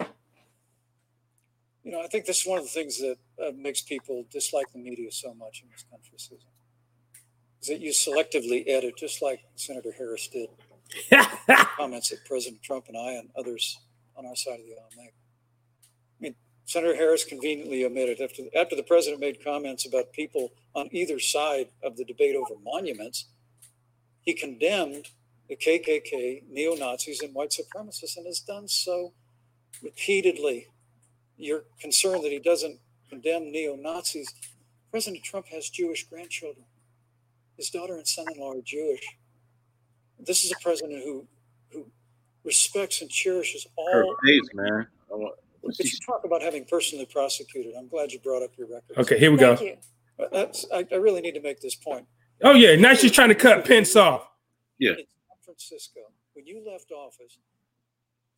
You know, I think this is one of the things that uh, makes people dislike the media so much in this country, Susan. Is that you selectively edit, just like Senator Harris did, comments that President Trump and I and others on our side of the aisle make. Senator Harris conveniently omitted after after the president made comments about people on either side of the debate over monuments, he condemned the KKK, neo Nazis, and white supremacists, and has done so repeatedly. You're concerned that he doesn't condemn neo Nazis. President Trump has Jewish grandchildren. His daughter and son in law are Jewish. This is a president who, who respects and cherishes all. Her face, man. I But you talk about having personally prosecuted. I'm glad you brought up your record. Okay, here we go. Thank you. Uh, that's, I, I really need to make this point. Oh yeah, now she's trying to cut Pence off. Yeah. In San Francisco, when you left office,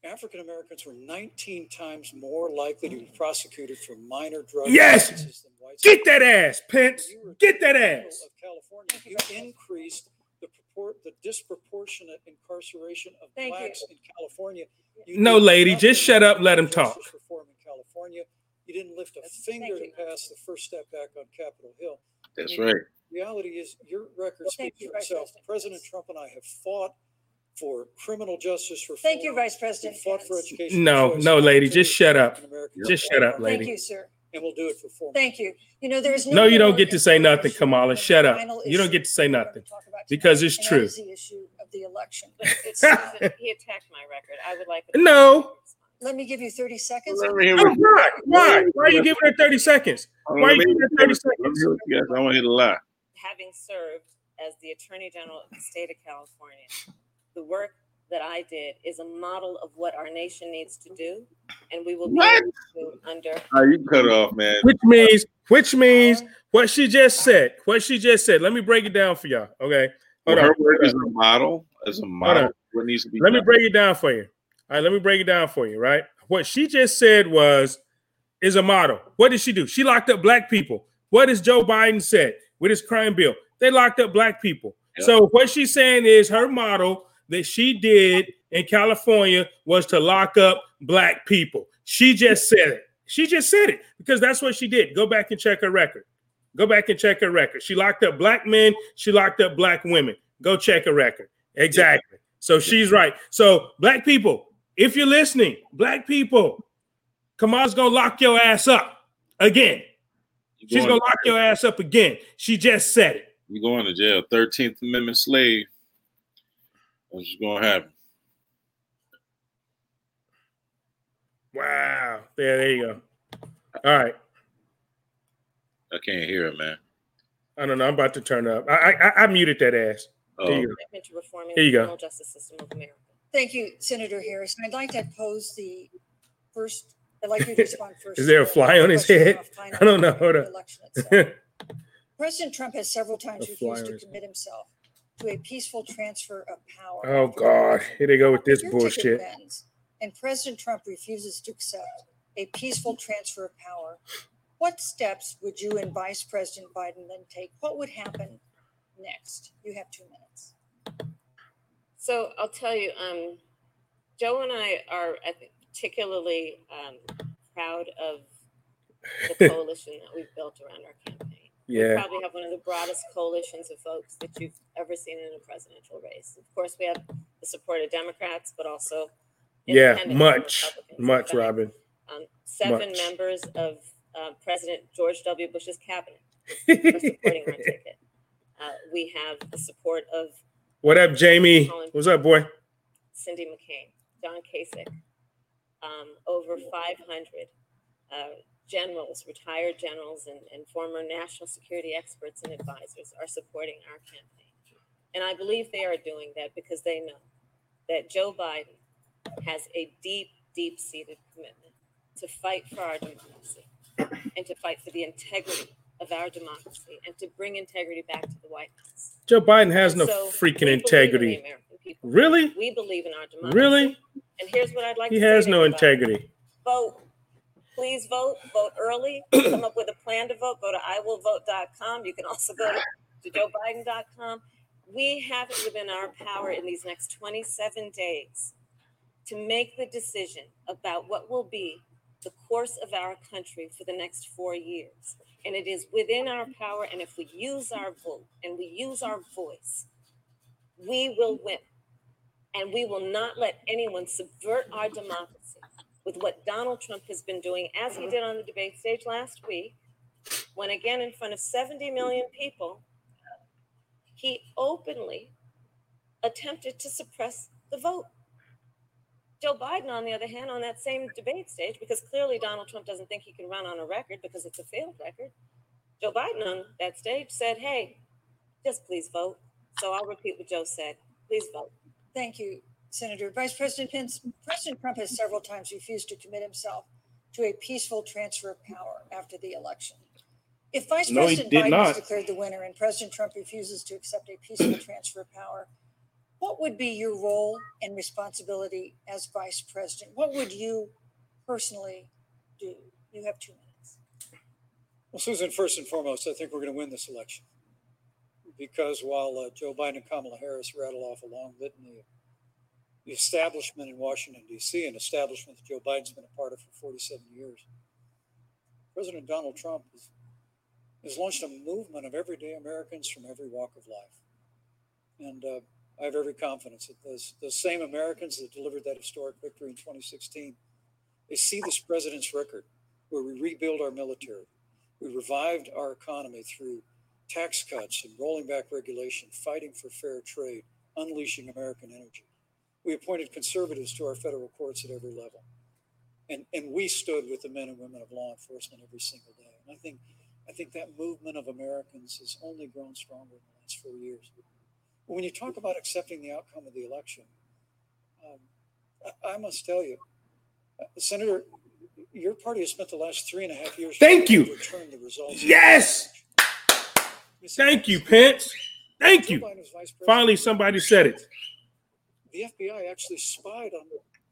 African Americans were 19 times more likely to be prosecuted for minor drug Yes! offenses than whites. Get that ass, Pence. Get that ass. Of California, you increased the purport, the disproportionate incarceration of Thank you. blacks in California. You No, lady, just shut up, let him talk. justice Reform in California. You didn't lift a Thank finger to pass the First Step Act on Capitol Hill. That's right. Reality is, your record Well, thank speaks you, for Vice itself. President President Trump and I have fought for criminal justice reform. Thank you, Vice We President fought for Pence. education. No, choice no, lady, just shut up. African Just shut up, lady. Thank lady. you, sir. And we'll do it for four. Thank you. You know, there is No, No, you don't get to say nothing, Kamala. Shut up. You don't get to say nothing because it's true. Is the of the election. It's Susan, he attacked my record. I would like. a- No. Let me give you 30 seconds. Let me hear Oh, what- why? Why? Why are you giving her 30 seconds? Why let you giving her 30 what- let me seconds? hear what you guys- I want to hear the lie. having served as the Attorney General of the state of California, the work that I did is a model of what our nation needs to do, and we will be What? able to under. All right, you cut off, man. Which means, which means what she just said. What she just said. Let me break it down for y'all. Okay. Hold Well, her on. work on. a model. As a model, what needs to be Let me break it down for you. All right, let me break it down for you, right? What she just said was is a model. What did she do? She locked up black people. What does Joe Biden said with his crime bill? They locked up black people. Yeah. So what she's saying is her model that she did in California was to lock up black people. She just said it. She just said it because that's what she did. Go back and check her record. Go back and check her record. She locked up black men. She locked up black women. Go check her record. Exactly. So she's right. So black people, if you're listening, black people, Kamala's gonna lock your ass up again. You She's going, gonna lock your ass up again. She just said it. You're going to jail. Thirteenth Amendment slave. That's what's going to happen. Wow. There, there you go. All right. I can't hear it, man. I don't know. I'm about to turn up. I I, I muted that ass. There Oh, you go. to reforming Here you go. justice system of America. Thank you, Senator Harris. I'd like to pose the first, I'd like you to respond first. Is there a fly on his head? I don't know. Hold the up. election itself. President Trump has several times A refused to commit himself to a peaceful transfer of power. oh God. Here they go with this Your bullshit. bends, And President Trump refuses to accept a peaceful transfer of power. What steps would you and Vice President Biden then take? What would happen next? You have two minutes. So I'll tell you, um, Joe and I are, I think, particularly um, proud of the coalition that we've built around our campaign. We Yeah. probably have one of the broadest coalitions of folks that you've ever seen in a presidential race. Of course, we have the support of Democrats, but also Yeah. Much. Much, Robin. Um, seven Much. members of uh, President George W. Bush's cabinet are supporting our ticket. Uh, we have the support of what up, Jamie? What's up, boy? Cindy McCain, John Kasich, um, over 500 uh, generals, retired generals, and, and former national security experts and advisors are supporting our campaign. And I believe they are doing that because they know that Joe Biden has a deep, deep seated commitment to fight for our democracy and to fight for the integrity of our democracy and to bring integrity back to the White House. Joe Biden has no So freaking in integrity. People. Really? We believe in our democracy. Really? And here's what I'd like He to has no integrity. Vote. Please vote. Vote early. Come up with a plan to vote. Go to iwillvote.com. You can also go to, to joebiden.com. We have it within our power in these next 27 days to make the decision about what will be the course of our country for the next four years. And it is within our power. And if we use our vote and we use our voice, we will win. And we will not let anyone subvert our democracy with what Donald Trump has been doing, as he did on the debate stage last week, when again in front of 70 million people, he openly attempted to suppress the vote. Joe Biden, on the other hand, on that same debate stage, because clearly Donald Trump doesn't think he can run on a record because it's a failed record, Joe Biden on that stage said, Hey, just please vote. So I'll repeat what Joe said. Please vote. Thank you, Senator. Vice President Pence, President Trump has several times refused to commit himself to a peaceful transfer of power after the election. If Vice No, President Biden not. is declared the winner and President Trump refuses to accept a peaceful transfer of power, what would be your role and responsibility as Vice President? What would you personally do? You have two minutes. Well, Susan, first and foremost, I think we're going to win this election because while uh, Joe Biden and Kamala Harris rattle off a long litany of the establishment in Washington, D.C., an establishment that Joe Biden's been a part of for 47 years, President Donald Trump has, has launched a movement of everyday Americans from every walk of life. And uh, I have every confidence that those, those same Americans that delivered that historic victory in 2016, they see this president's record where we rebuild our military, we revived our economy through tax cuts and rolling back regulation, fighting for fair trade, unleashing American energy. We appointed conservatives to our federal courts at every level. And, and we stood with the men and women of law enforcement every single day. And I think, I think that movement of Americans has only grown stronger in the last four years. But when you talk about accepting the outcome of the election, um, I, I must tell you, uh, Senator, your party has spent the last three and a half years. Thank you. to Return the results. Yes. Thank you, Pence. Thank you. Biden was vice president. Finally, somebody said it. The FBI actually spied on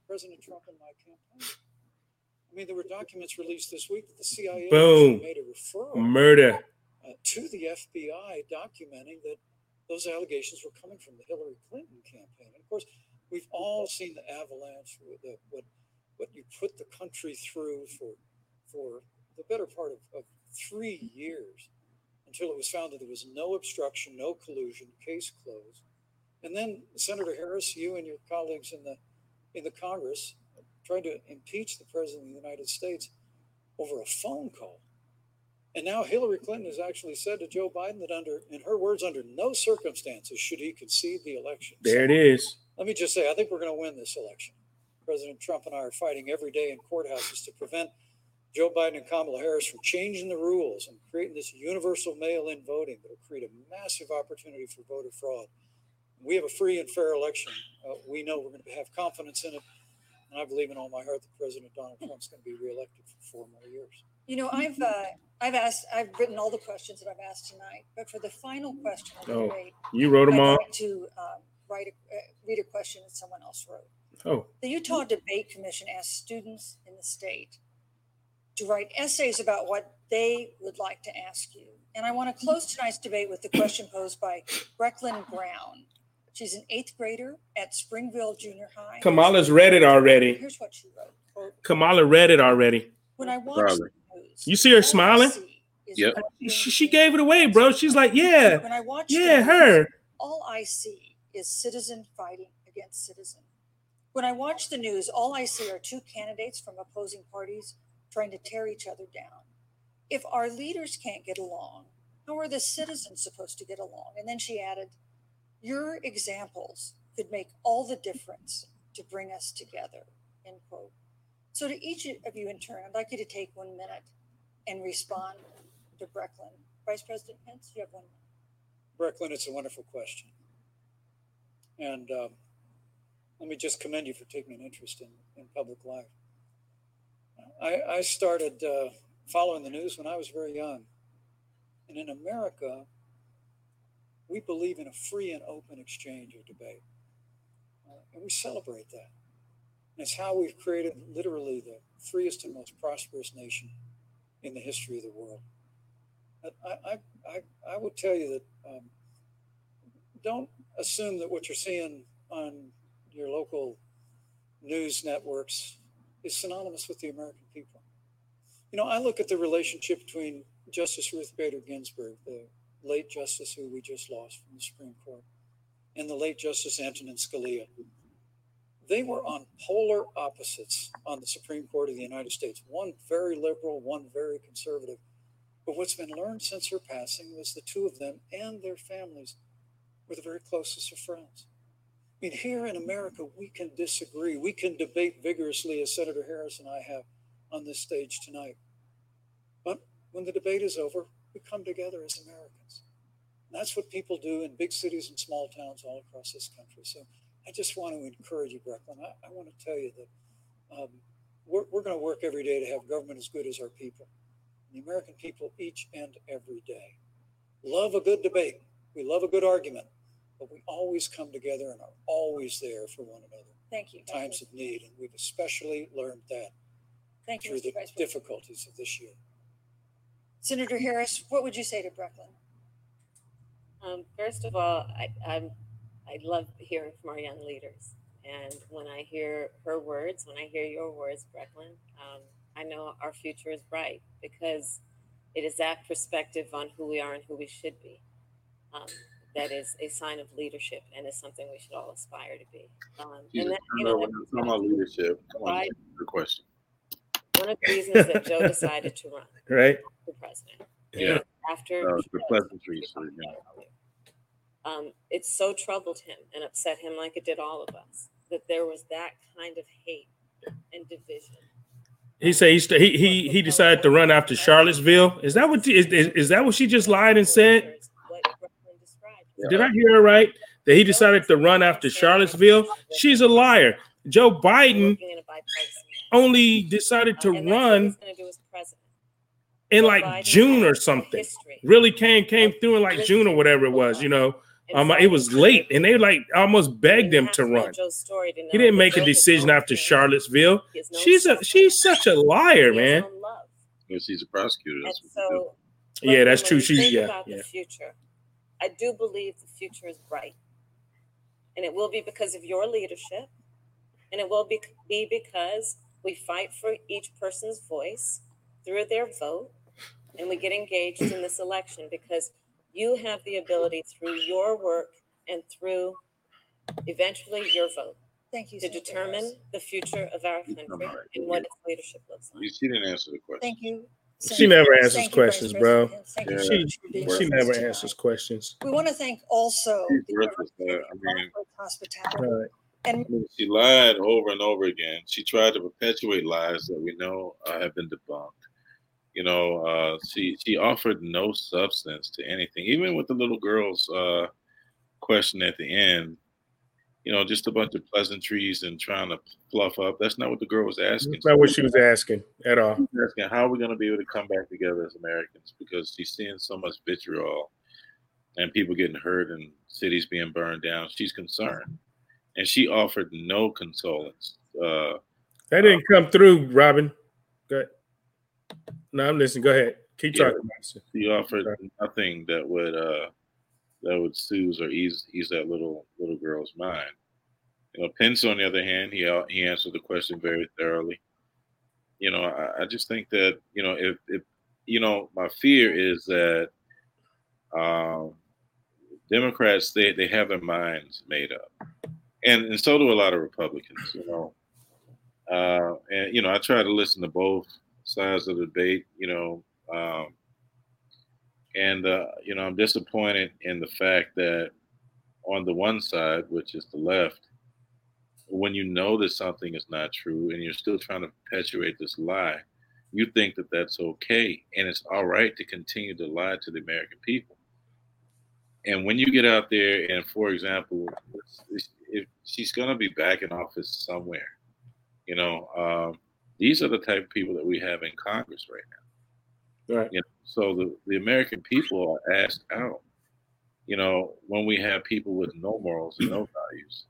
President Trump and my campaign. I mean, there were documents released this week that the CIA Boom. made a referral Murder. uh, to the FBI documenting that those allegations were coming from the Hillary Clinton campaign. And of course, we've all seen the avalanche, the, what what you put the country through for for the better part of, of three years until it was found that there was no obstruction, no collusion, case closed. And then Senator Harris, you and your colleagues in the in the Congress tried to impeach the president of the United States over a phone call. And now Hillary Clinton has actually said to Joe Biden that under, in her words, under no circumstances should he concede the election. There it So is. Let me just say, I think we're going to win this election. President Trump and I are fighting every day in courthouses to prevent Joe Biden and Kamala Harris from changing the rules and creating this universal mail-in voting that will create a massive opportunity for voter fraud. We have a free and fair election. Uh, we know we're going to have confidence in it, and I believe in all my heart that President Donald Trump's going to be reelected for four more years. You know, I've uh, I've asked, I've written all the questions that I've asked tonight, but for the final question of the Oh. debate, You wrote them I'd all. like to um, write a, uh, read a question that someone else wrote. Oh, The Utah Debate Commission asked students in the state to write essays about what they would like to ask you. And I want to close tonight's debate with the question posed by Brecklin Brown. She's an eighth grader at Springville Junior High. Kamala's read it already. Here's what she wrote. Quote, Kamala read it already. when I watch Probably. The You see her smiling? Yep. She, she gave it away, bro. She's like, yeah, When I watch yeah, news, her. all I see is citizen fighting against citizen. When I watch the news, all I see are two candidates from opposing parties trying to tear each other down. If our leaders can't get along, how are the citizens supposed to get along? And then she added, Your examples could make all the difference to bring us together. End quote. So, to each of you in turn, I'd like you to take one minute and respond to Brecklin. Vice President Pence, you have one minute. Brecklin, it's a wonderful question. And um, let me just commend you for taking an interest in, in public life. I, I started uh, following the news when I was very young. And in America, we believe in a free and open exchange of debate. Uh, and we celebrate that. It's how we've created literally the freest and most prosperous nation in the history of the world. I, I, I, I would tell you that um, don't assume that what you're seeing on your local news networks is synonymous with the American people. You know, I look at the relationship between Justice Ruth Bader Ginsburg, the late justice who we just lost from the Supreme Court, and the late Justice Antonin Scalia. They were on polar opposites on the Supreme Court of the United States, one very liberal, one very conservative. But what's been learned since her passing was the two of them and their families were the very closest of friends. I mean, here in America, we can disagree. We can debate vigorously, as Senator Harris and I have on this stage tonight. But when the debate is over, we come together as Americans. And that's what people do in big cities and small towns all across this country. So I just want to encourage you, Brecklin. I, I want to tell you that um, we're, we're going to work every day to have government as good as our people the American people each and every day. Love a good debate. We love a good argument, but we always come together and are always there for one another Thank you. in times of need. And we've especially learned that Thank you, through Mr. the Vice President. difficulties of this year. Senator Harris, what would you say to Brecklin? Um, first of all, I, I'm, I love hearing from our young leaders. And when I hear her words, when I hear your words, Brecklin, um, I know our future is bright because it is that perspective on who we are and who we should be. Um, that is a sign of leadership and is something we should all aspire to be. Um, Jesus, and that, you know know, when it's talking about leadership. Come on, Right. good question. one of the reasons that Joe decided to run Right? for president Yeah. after Uh, the pleasantries, we yeah. talked about earlier. Um, it so troubled him and upset him like it did all of us that there was that kind of hate and division. He said he, st- he he he decided to run after Charlottesville. Is that what is, is, is that what she just lied and said? What Brecklin described. Yeah. Did I hear her right? That he decided to run after Charlottesville? She's a liar. Joe Biden Working in a bipartisan only decided to way. And that's what run he's gonna do as president. in like June or something. Really came came through in like June or whatever it was. You know, um, it was late, and they like almost begged you him to run. Story He didn't make a decision after. Charlottesville. He She's a she's such a liar, man. known love. Yeah, she's a prosecutor. That's what she do. so Yeah, that's true. we She yeah about yeah. the future. I do believe the future is bright, and it will be because of your leadership, and it will be be because we fight for each person's voice through their vote, and we get engaged in this election because you have the ability through your work and through eventually your vote Thank you. to Senator determine Harris. the future of our country done right. and what its leadership looks like. She didn't answer the question. Thank you. She Senator never Harris. answers Thank you, Vice questions, bro. President. Thank you Yeah. She much for she never answers questions. We want to thank also She's the worthless, man. I mean- All Hospitality. right. And She lied over and over again. She tried to perpetuate lies that we know uh, have been debunked. You know, uh, she she offered no substance to anything, even with the little girl's uh, question at the end. You know, just a bunch of pleasantries and trying to fluff up. That's not what the girl was asking. That's not what she was asking at all. Asking how are we going to be able to come back together as Americans because she's seeing so much vitriol and people getting hurt and cities being burned down. She's concerned, and she offered no consolence. Uh, That didn't come through, Robin. No, I'm listening. Go ahead. Keep Yeah. talking. She offered nothing that would uh, that would soothe or ease ease that little little girl's mind. You know, Pence, on the other hand, he he answered the question very thoroughly. You know, I, I just think that you know if, if you know my fear is that um, Democrats they they have their minds made up, and and so do a lot of Republicans. You know, uh, and you know I try to listen to both sides of the debate. You know. Um, and uh, you know, I'm disappointed in the fact that on the one side, which is the left, when you know that something is not true and you're still trying to perpetuate this lie, you think that that's okay and it's all right to continue to lie to the American people. And when you get out there, and for example, if she's going to be back in office somewhere, you know, um, these are the type of people that we have in Congress right now. Right. You know, so the, the American people are asked out. You know, when we have people with no morals and no values,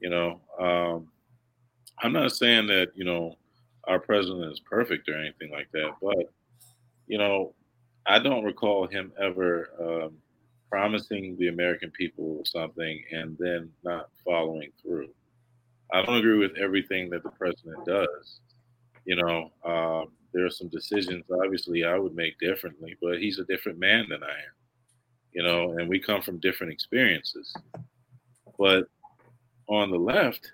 you know, um, I'm not saying that, you know, our president is perfect or anything like that, but, you know, I don't recall him ever um, promising the American people something and then not following through. I don't agree with everything that the president does. You know, um, there are some decisions obviously I would make differently, but he's a different man than I am, you know, and we come from different experiences. But on the left,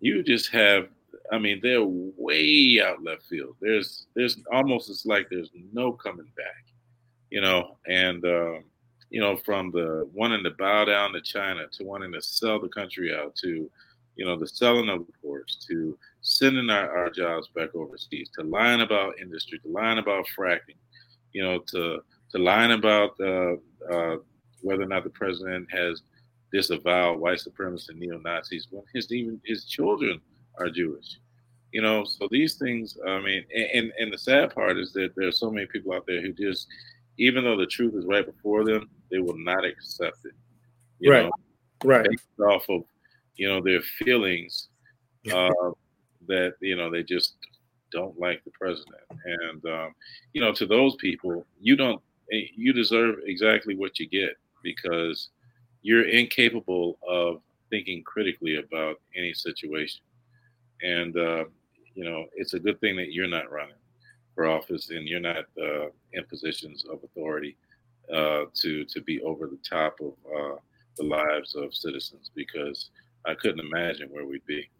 you just have I mean, they're way out left field. There's there's almost it's like there's no coming back, you know, and um, you know, from the wanting to bow down to China to wanting to sell the country out to, you know, the selling of the ports to sending our, our jobs back overseas, to lying about industry, to lying about fracking, you know, to to lying about uh, uh, whether or not the president has disavowed white supremacists and neo Nazis when his even his children are Jewish. You know, so these things. I mean, and and the sad part is that there are so many people out there who just, even though the truth is right before them, they will not accept it. right. Know, right. Based off of, you know, their feelings. Uh, that you know they just don't like the president and um, you know to those people you don't eh, you deserve exactly what you get because you're incapable of thinking critically about any situation and uh, you know it's a good thing that you're not running for office and you're not uh, in positions of authority uh, to to be over the top of uh, the lives of citizens because I couldn't imagine where we'd be.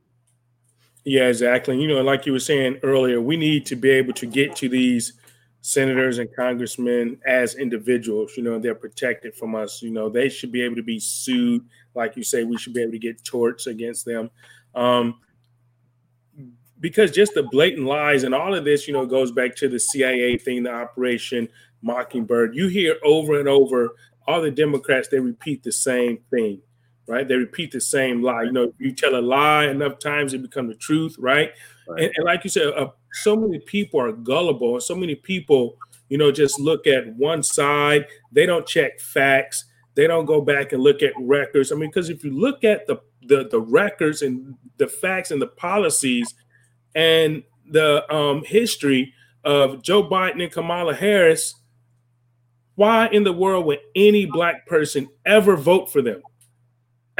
Yeah, exactly. You know, like you were saying earlier, we need to be able to get to these senators and congressmen as individuals. You know, they're protected from us. You know, they should be able to be sued. Like you say, we should be able to get torts against them. Um, because just the blatant lies and all of this, you know, goes back to the CIA thing, the Operation Mockingbird. You hear over and over all the Democrats, they repeat the same thing right? They repeat the same lie. You know, you tell a lie enough times, it becomes the truth, right? right. And, and, like you said, uh, so many people are gullible. So many people, you know, just look at one side. They don't check facts. They don't go back and look at records. I mean, because if you look at the, the the records and the facts and the policies and the um, history of Joe Biden and Kamala Harris, why in the world would any black person ever vote for them?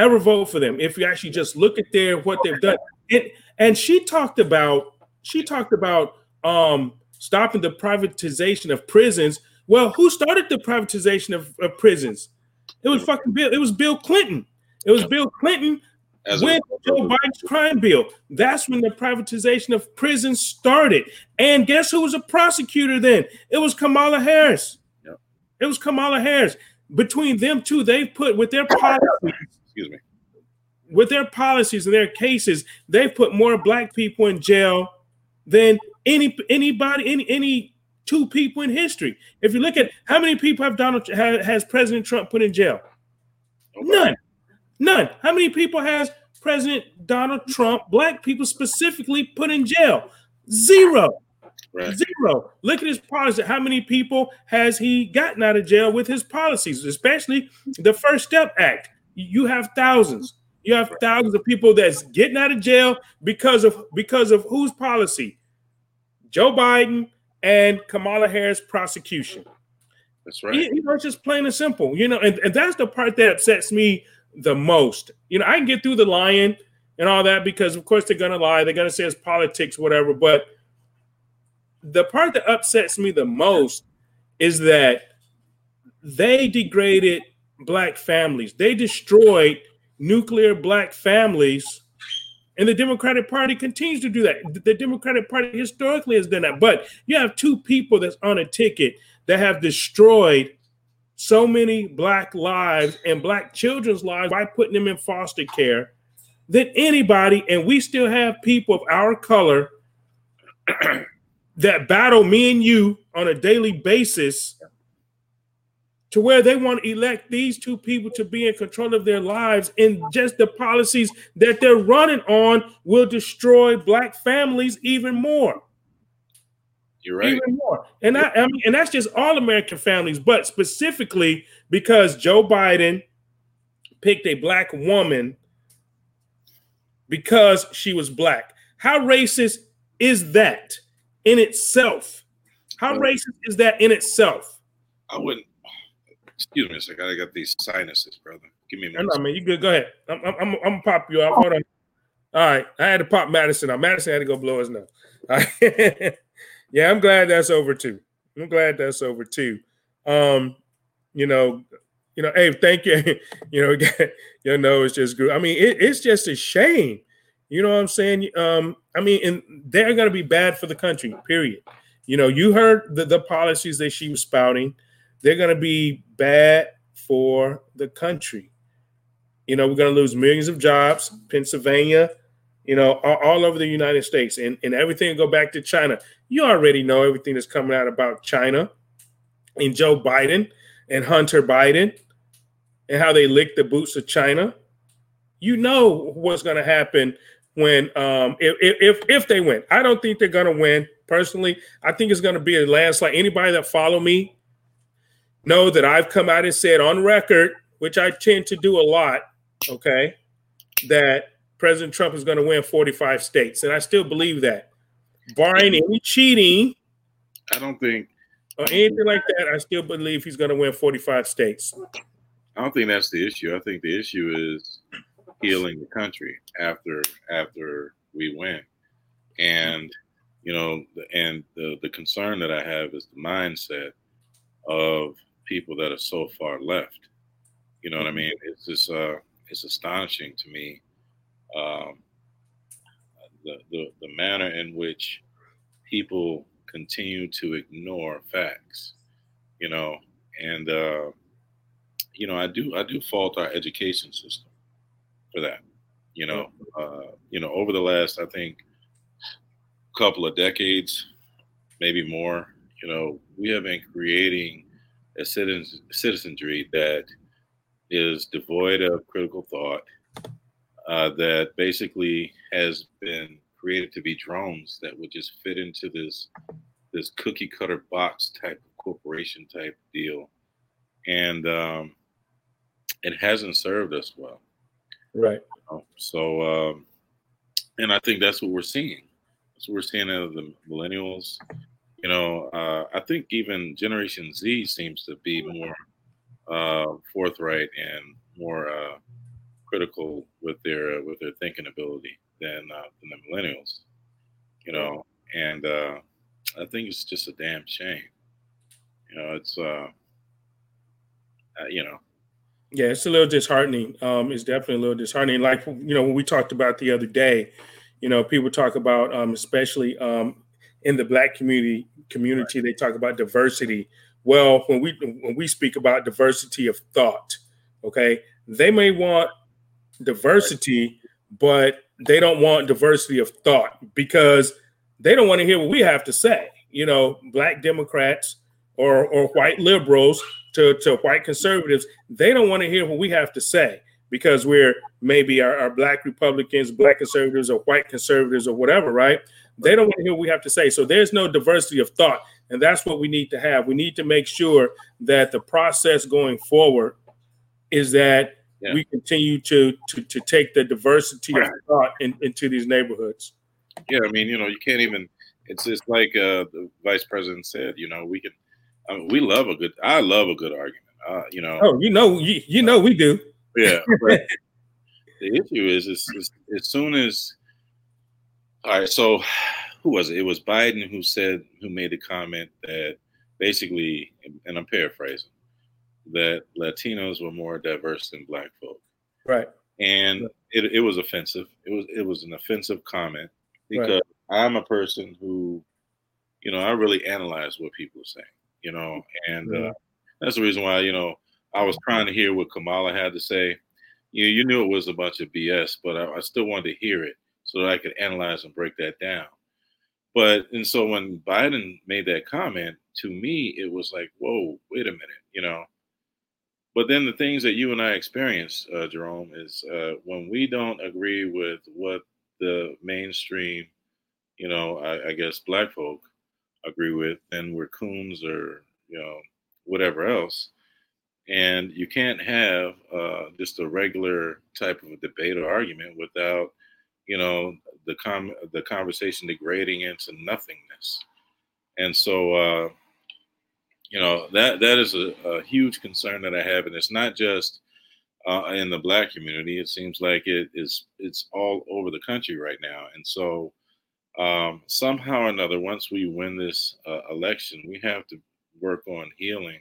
Ever vote for them if you actually just look at their what they've done. It, and she talked about she talked about um, stopping the privatization of prisons. Well, who started the privatization of, of prisons? It was fucking Bill. It was Bill Clinton. It was Bill Clinton As with Joe Biden's crime bill. That's when the privatization of prisons started. And guess who was a prosecutor then? It was Kamala Harris. It was Kamala Harris. Between them two, they've put with their policies excuse me. With their policies and their cases, they've put more black people in jail than any anybody any any two people in history. If you look at how many people have Donald has President Trump put in jail? Okay. None. None. How many people has President Donald Trump, black people specifically, put in jail? Zero. Right. Zero. Look at his policy. How many people has he gotten out of jail with his policies, especially the First Step Act? You have thousands. You have thousands of people that's getting out of jail because of because of whose policy? Joe Biden and Kamala Harris prosecution. That's right. You, know, it's just plain and simple. You know, and, and that's the part that upsets me the most. You know, I can get through the lying and all that because, of course, they're to lie. They're to say it's politics, whatever. But the part that upsets me the most is that they degraded black families. They destroyed nuclear black families. And the Democratic Party continues to do that. The Democratic Party historically has done that. But you have two people that's on a ticket that have destroyed so many black lives and black children's lives by putting them in foster care than anybody. And we still have people of our color that battle me and you on a daily basis to where they want to elect these two people to be in control of their lives and just the policies that they're running on will destroy black families even more. You're right. Even more. And I, I mean and that's just all american families but specifically because joe biden picked a black woman because she was black. How racist is that in itself? How racist is that in itself? I wouldn't Excuse me a second. I got these sinuses, brother. Give me a minute. No, man, you good. Go ahead. I'm, I'm, I'm, pop you off. Hold on. All right, I had to pop Madison out. Madison had to go blow his nose. yeah, I'm glad that's over too. I'm glad that's over too. Um, you know, you know, hey, thank you. you know, your nose just grew. I mean, it, it's just a shame. You know what I'm saying? Um, I mean, and they're gonna be bad for the country, period. You know, you heard the, the policies that she was spouting they're going to be bad for the country. You know, we're going to lose millions of jobs, Pennsylvania, you know, all, all over the United States, and, and everything go back to China. You already know everything that's coming out about China and Joe Biden and Hunter Biden and how they licked the boots of China. You know what's going to happen when um, if, if if they win. I don't think they're going to win personally. I think it's going to be a landslide. Anybody that follow me know that I've come out and said on record, which I tend to do a lot, okay, that President Trump is going to win 45 states. And I still believe that. Barring any cheating, I don't think, or anything like that, I still believe he's going to win 45 states. I don't think that's the issue. I think the issue is healing the country after after we win. And you know, and the the concern that I have is the mindset of people that are so far left. You know what I mean? It's just uh, it's astonishing to me um, the, the the manner in which people continue to ignore facts. You know, and uh, you know, I do I do fault our education system for that. You know, uh, you know, over the last I think couple of decades, maybe more, you know, we have been creating a citizen, citizenry that is devoid of critical thought, uh, that basically has been created to be drones that would just fit into this this cookie cutter box type of corporation type deal, and um, it hasn't served us well. Right. So, um, and I think that's what we're seeing. That's what we're seeing out of the millennials you know, uh, I think even Generation Z seems to be more uh, forthright and more uh, critical with their with their thinking ability than uh, than the millennials. You know, and uh, I think it's just a damn shame. You know, it's uh, you know. Yeah, it's a little disheartening. Um, it's definitely a little disheartening. Like you know, when we talked about the other day, you know, people talk about, um, especially um, in the black community community right. they talk about diversity well when we when we speak about diversity of thought okay they may want diversity but they don't want diversity of thought because they don't want to hear what we have to say you know black democrats or or white liberals to, to white conservatives they don't want to hear what we have to say because we're maybe our, our black republicans black conservatives or white conservatives or whatever right they don't want to hear what we have to say. So there's no diversity of thought. And that's what we need to have. We need to make sure that the process going forward is that yeah. we continue to, to to take the diversity right. of thought in, into these neighborhoods. Yeah, I mean, you know, you can't even. It's just like uh, the vice president said. You know, we can. I mean, we love a good. I love a good argument. Uh, you know. Oh, you know, you, you know, we do. Yeah. the issue is, is, is as soon as. All right. So, who was it? It was Biden who said, who made the comment that basically, and I'm paraphrasing, that Latinos were more diverse than Black folk. Right. And it, it was offensive. It was it was an offensive comment because right. I'm a person who, you know, I really analyze what people are saying you know, and uh, that's the reason why, you know, I was trying to hear what Kamala had to say. You you knew it was a bunch of BS, but I, I still wanted to hear it so that I could analyze and break that down. But and so when Biden made that comment, to me, it was like, whoa, wait a minute, you know. But then the things that you and I experience, uh, Jerome, is uh, when we don't agree with what the mainstream, you know, I, I guess black folk agree with, then we're coons or you know whatever else. And you can't have uh, just a regular type of a debate or argument without, you know, the com- the conversation degrading into nothingness. And so, uh, you know, that that is a, a, huge concern that I have, and it's not just uh, in the black community. It seems like it is it's all over the country right now. And so, um, somehow or another, once we win this uh, election, we have to work on healing,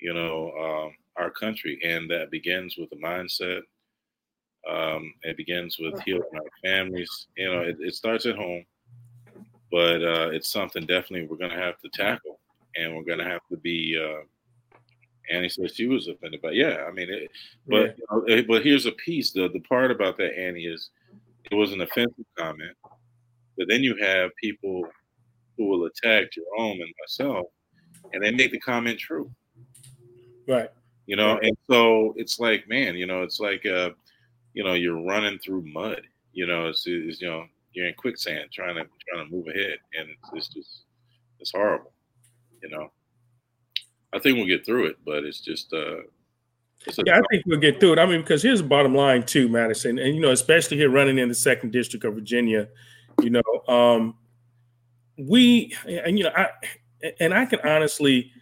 you know, um, our country, and that begins with the mindset. Um, it begins with healing our families. You know, it, it starts at home, but uh, it's something definitely we're going to have to tackle, and we're going to have to be. Uh, Annie said she was offended, but yeah, I mean, it, but yeah. you know, but here's a piece. The the part about that Annie is, it was an offensive comment but then you have people who will attack Jerome and myself, and they make the comment true. Right. You know, right. and so it's like, man, you know, it's like, uh, you know, you're running through mud. You know, it's, it's you know, you're in quicksand trying to trying to move ahead, and it's, it's just it's horrible. You know, I think we'll get through it, but it's just. uh yeah, I think we'll get through it. I mean, because here's the bottom line too, Madison, and you know, especially here running in the second district of Virginia, you know, um, we and you know, I and I can honestly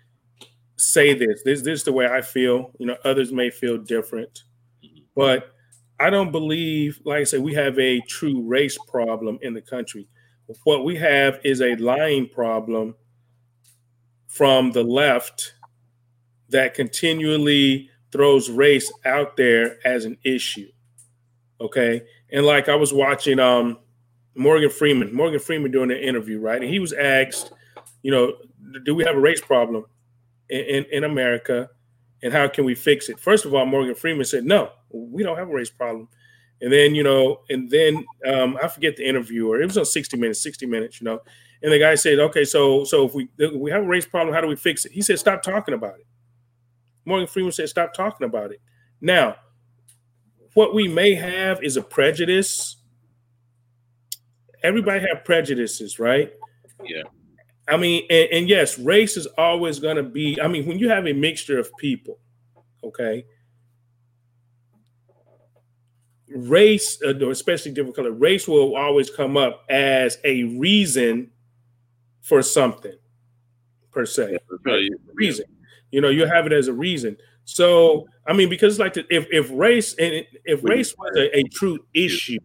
say this. This, this is the way I feel. You know, others may feel different, but I don't believe, like I said, we have a true race problem in the country. What we have is a lying problem from the left that continually throws race out there as an issue. Okay. And like I was watching um Morgan Freeman, Morgan Freeman doing an interview, right? And he was asked, you know, do we have a race problem in, in, in America and how can we fix it? First of all, Morgan Freeman said, no, we don't have a race problem. And then, you know, and then um, I forget the interviewer. It was on 60 Minutes, 60 Minutes, you know. And the guy said, okay, so so if we if we have a race problem, how do we fix it? He said, stop talking about it. Morgan Freeman said, stop talking about it. Now, what we may have is a prejudice everybody have prejudices, right? Yeah. I mean, and, and yes, race is always going to be. I mean, when you have a mixture of people, okay, race, uh, especially different color, race will always come up as a reason for something, per se. Yeah, reason, you know, you have it as a reason. So, I mean, because it's like the, if if race and if race was a, a true issue,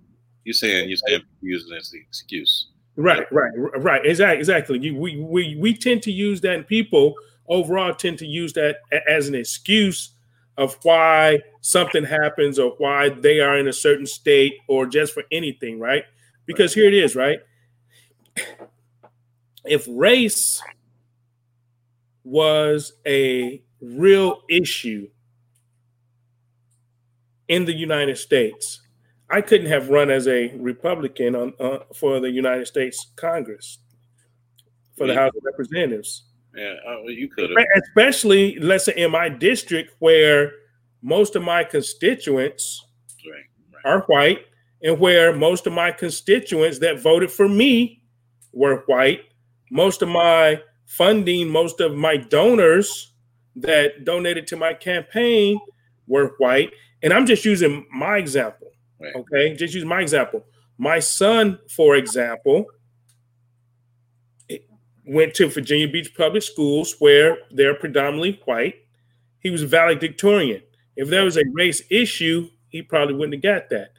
you're saying you're saying using it as the excuse. Right, right, right. Exactly, exactly. You, we we we tend to use that, and people overall tend to use that as an excuse of why something happens or why they are in a certain state or just for anything, right? Because here it is, right? If race was a real issue in the United States, I couldn't have run as a Republican on uh, for the United States Congress for the yeah. House of Representatives. Yeah, uh, you could have. Especially, let's say, in my district where most of my constituents right, right. are white, and where most of my constituents that voted for me were white. Most of my funding, most of my donors that donated to my campaign were white. And I'm just using my example. Right. Okay, just use my example. My son, for example, went to Virginia Beach Public Schools, where they're predominantly white. He was valedictorian. If there was a race issue, he probably wouldn't have got that.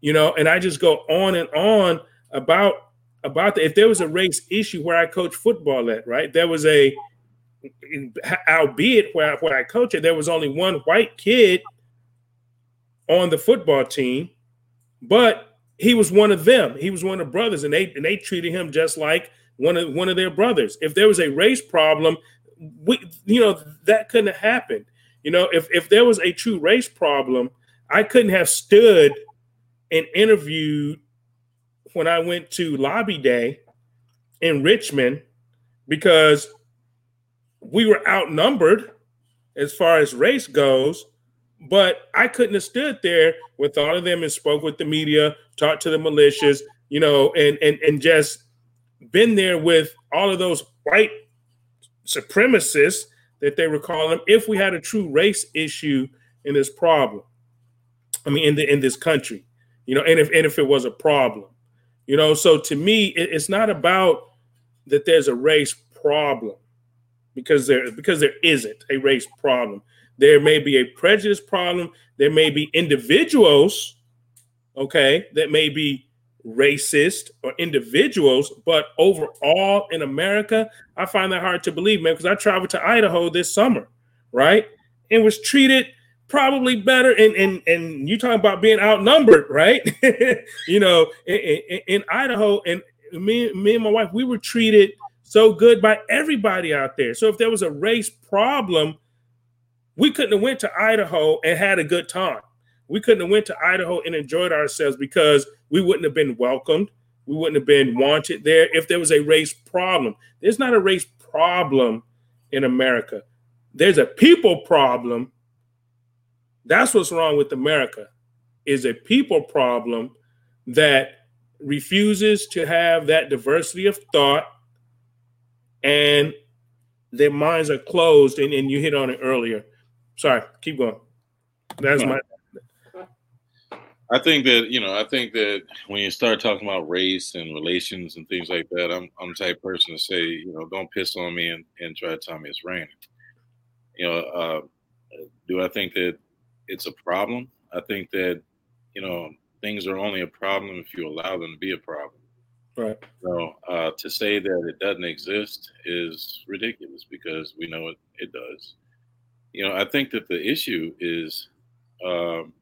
You know, and I just go on and on about about that. If there was a race issue where I coach football at, right? There was a albeit where, where I coach it, there was only one white kid on the football team, but he was one of them. He was one of the brothers, and they and they treated him just like one of one of their brothers. If there was a race problem, we you know that couldn't have happened. You know, if if there was a true race problem, I couldn't have stood and interviewed when I went to lobby day in Richmond because we were outnumbered as far as race goes, but I couldn't have stood there with all of them and spoke with the media, talked to the militias, you know, and and and just been there with all of those white supremacists that they were calling them if we had a true race issue in this problem. I mean, in the in this country, you know, and if and if it was a problem, you know, so to me, it, it's not about that there's a race problem because there because there isn't a race problem. There may be a prejudice problem. There may be individuals, okay, that may be racist or individuals, but overall in America, I find that hard to believe, man, because I traveled to Idaho this summer, right? And was treated probably better. And and and you talking about being outnumbered, right? you know, in, in, in, Idaho, and me, me and my wife, we were treated so good by everybody out there. So if there was a race problem, we couldn't have went to Idaho and had a good time. We couldn't have went to Idaho and enjoyed ourselves because we wouldn't have been welcomed. We wouldn't have been wanted there if there was a race problem. There's not a race problem in America. There's a people problem. That's what's wrong with America. Is a people problem that refuses to have that diversity of thought and their minds are closed and, and you hit on it earlier. Sorry, keep going. That's my I think that you know, I think that when you start talking about race and relations and things like that, I'm I'm the type of person to say, you know, don't piss on me and, and try to tell me it's raining. You know, uh, do I think that it's a problem? I think that you know things are only a problem if you allow them to be a problem. Right. So uh, to say that it doesn't exist is ridiculous because we know it, it does. You know, I think that the issue is um,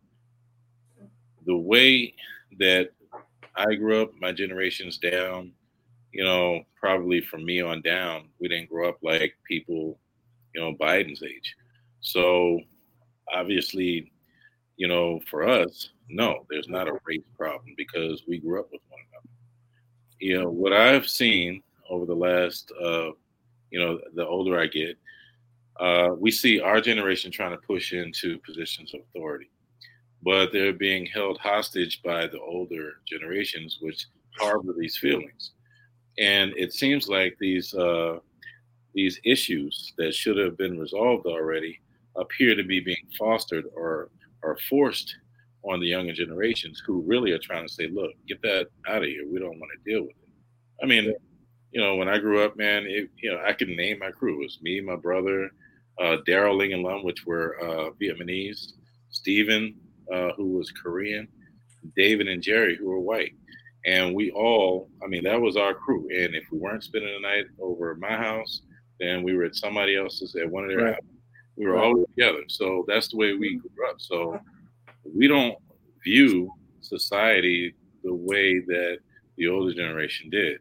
the way that I grew up, my generation's down, you know, probably from me on down, we didn't grow up like people, you know, Biden's age. So obviously, you know, for us, no, there's not a race problem because we grew up with one another. You know, what I've seen over the last, uh, you know, the older I get, uh, we see our generation trying to push into positions of authority but they're being held hostage by the older generations, which harbor these feelings. And it seems like these uh, these issues that should have been resolved already appear to be being fostered or or forced on the younger generations who really are trying to say, look, get that out of here. We don't want to deal with it. I mean, you know, when I grew up, man, it, you know, I could name my crew. It was me, my brother, uh, Daryl Ling and Lum, which were uh, Vietnamese, Stephen, uh, who was Korean, David and Jerry, who were white. And we all, I mean, that was our crew. And if we weren't spending the night over at my house, then we were at somebody else's at one of their right. houses. We were right. all together. So that's the way we grew up. So we don't view society the way that the older generation did.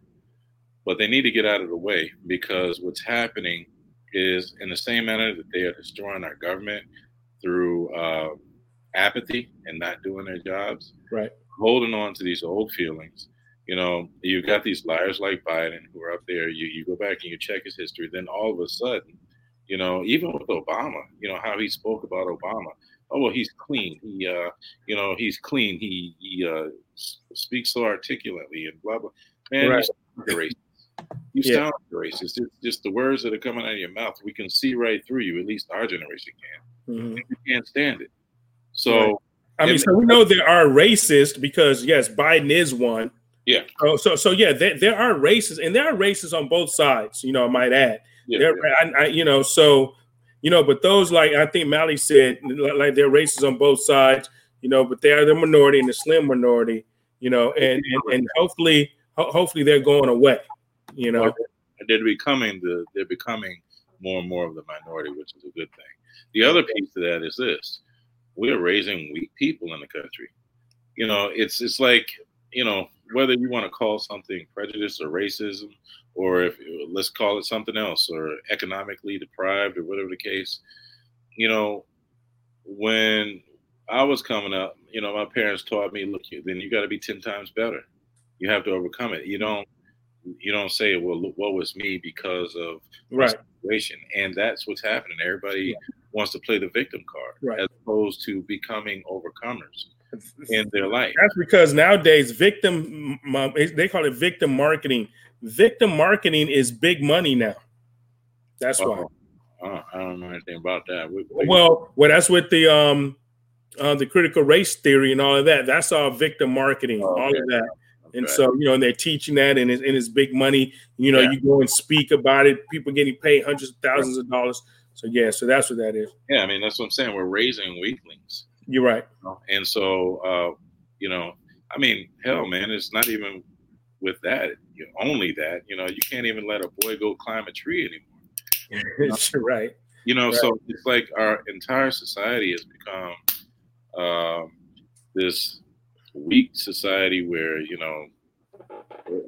But they need to get out of the way because what's happening is in the same manner that they are destroying our government through uh, apathy and not doing their jobs, right? Holding on to these old feelings. You know, you've got these liars like Biden who are up there. You you go back and you check his history. Then all of a sudden, you know, even with Obama, you know how he spoke about Obama. Oh well, he's clean. He, uh, you know, he's clean. He he uh, speaks so articulately and blah blah. Man, right. You yeah. sound racist. It's just the words that are coming out of your mouth. We can see right through you. At least our generation can. Mm-hmm. We can't stand it. So, I mean, so we know there are racists because yes, Biden is one, Yeah. Oh, so so yeah, there, there are races, and there are races on both sides. You know, I might add. Yeah, there, yeah. I, I, you know, so you know, but those like I think Mally said, like there are races on both sides. You know, but they are the minority and the slim minority. You know, and and, and hopefully, ho- hopefully they're going away. You know, they're becoming the they're becoming more and more of the minority, which is a good thing. The other piece to that is this: we're raising weak people in the country. You know, it's it's like you know whether you want to call something prejudice or racism, or if let's call it something else, or economically deprived, or whatever the case. You know, when I was coming up, you know, my parents taught me, look, then you got to be ten times better. You have to overcome it. You don't you don't say, well, look, what was me because of right situation, and that's what's happening. Everybody right. wants to play the victim card right. as opposed to becoming overcomers in their life. That's because nowadays victim they call it victim marketing. Victim marketing is big money now. That's why. Uh, I don't know anything about that. What, what well, well, that's with the um uh, the critical race theory and all of that. That's all victim marketing, oh, all okay. of that. And so, you know, and they're teaching that and it's, and it's big money. You know, yeah. you go and speak about it, people getting paid hundreds of thousands of dollars. So, yeah, so that's what that is. Yeah, I mean, that's what I'm saying. We're raising weaklings. You're right. And so, uh, you know, I mean, hell, man, it's not even with that, you know, only that, you know, you can't even let a boy go climb a tree anymore. You know? right. You know, right. so it's like our entire society has become um, this weak society where you know,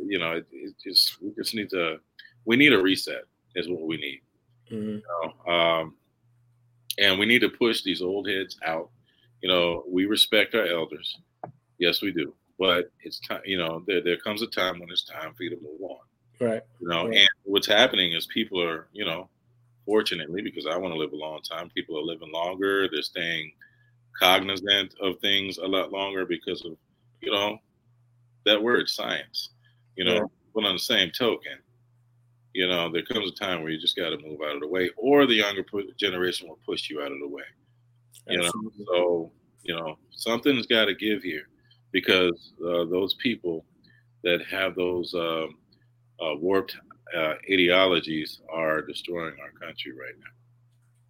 you know, it, it, just we just need to we need a reset is what we need. Mm-hmm. You know? um, and we need to push these old heads out. You know, we respect our elders, yes, we do, but it's time. You know, there there comes a time when it's time for you to move on. Right. You know, right. and what's happening is people are, you know, fortunately because I want to live a long time, people are living longer. They're staying cognizant of things a lot longer because of you know that word science you know yeah. but on the same token you know there comes a time where you just got to move out of the way or the younger generation will push you out of the way you Absolutely. know so you know something's got to give here because uh, those people that have those um, uh, warped uh, ideologies are destroying our country right now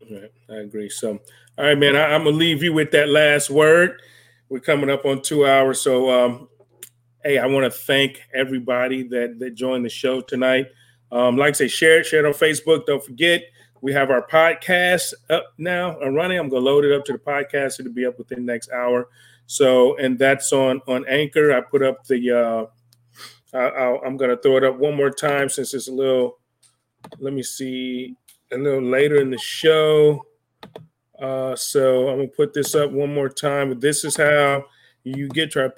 Right, I agree. So, all right, man, I, am gonna leave you with that last word. We're coming up on two hours, so um, hey, I want to thank everybody that that joined the show tonight. Um, like I say, share it, share it on Facebook. Don't forget, we have our podcast up now and running. I'm gonna load it up to the podcast. It'll be up within next hour. So, and that's on on Anchor. I put up the. Uh, I, I'm gonna throw it up one more time since it's a little. Let me see a little later in the show. Uh, so I'm gonna put this up one more time. But this is how you get to our,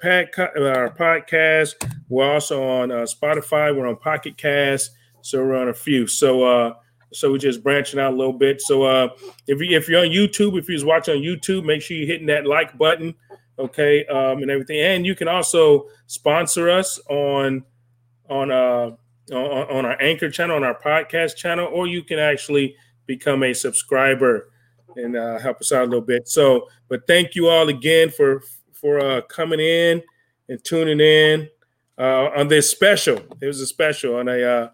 our podcast. We're also on uh, Spotify. We're on Pocket Cast. So we're on a few. So uh, so we're just branching out a little bit. So uh, if you if you're on YouTube, if you're watching on YouTube, make sure you're hitting that like button, okay, um, and everything. And you can also sponsor us on on uh on, our anchor channel, on our podcast channel, or you can actually become a subscriber and uh, help us out a little bit. So, but thank you all again for for uh, coming in and tuning in uh, on this special. It was a special on a uh,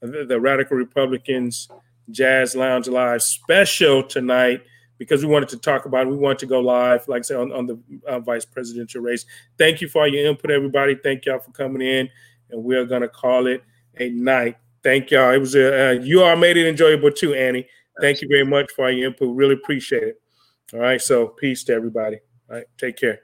the, the Radical Republicans Jazz Lounge Live special tonight because we wanted to talk about it. We wanted to go live, like I said, on, on the uh, vice presidential race. Thank you for all your input, everybody. Thank y'all for coming in, and we're gonna call it a night. Thank y'all. It was a, uh, you all made it enjoyable too, Annie. Thank you very much for your input. Really appreciate it. All right. So peace to everybody. All right. Take care.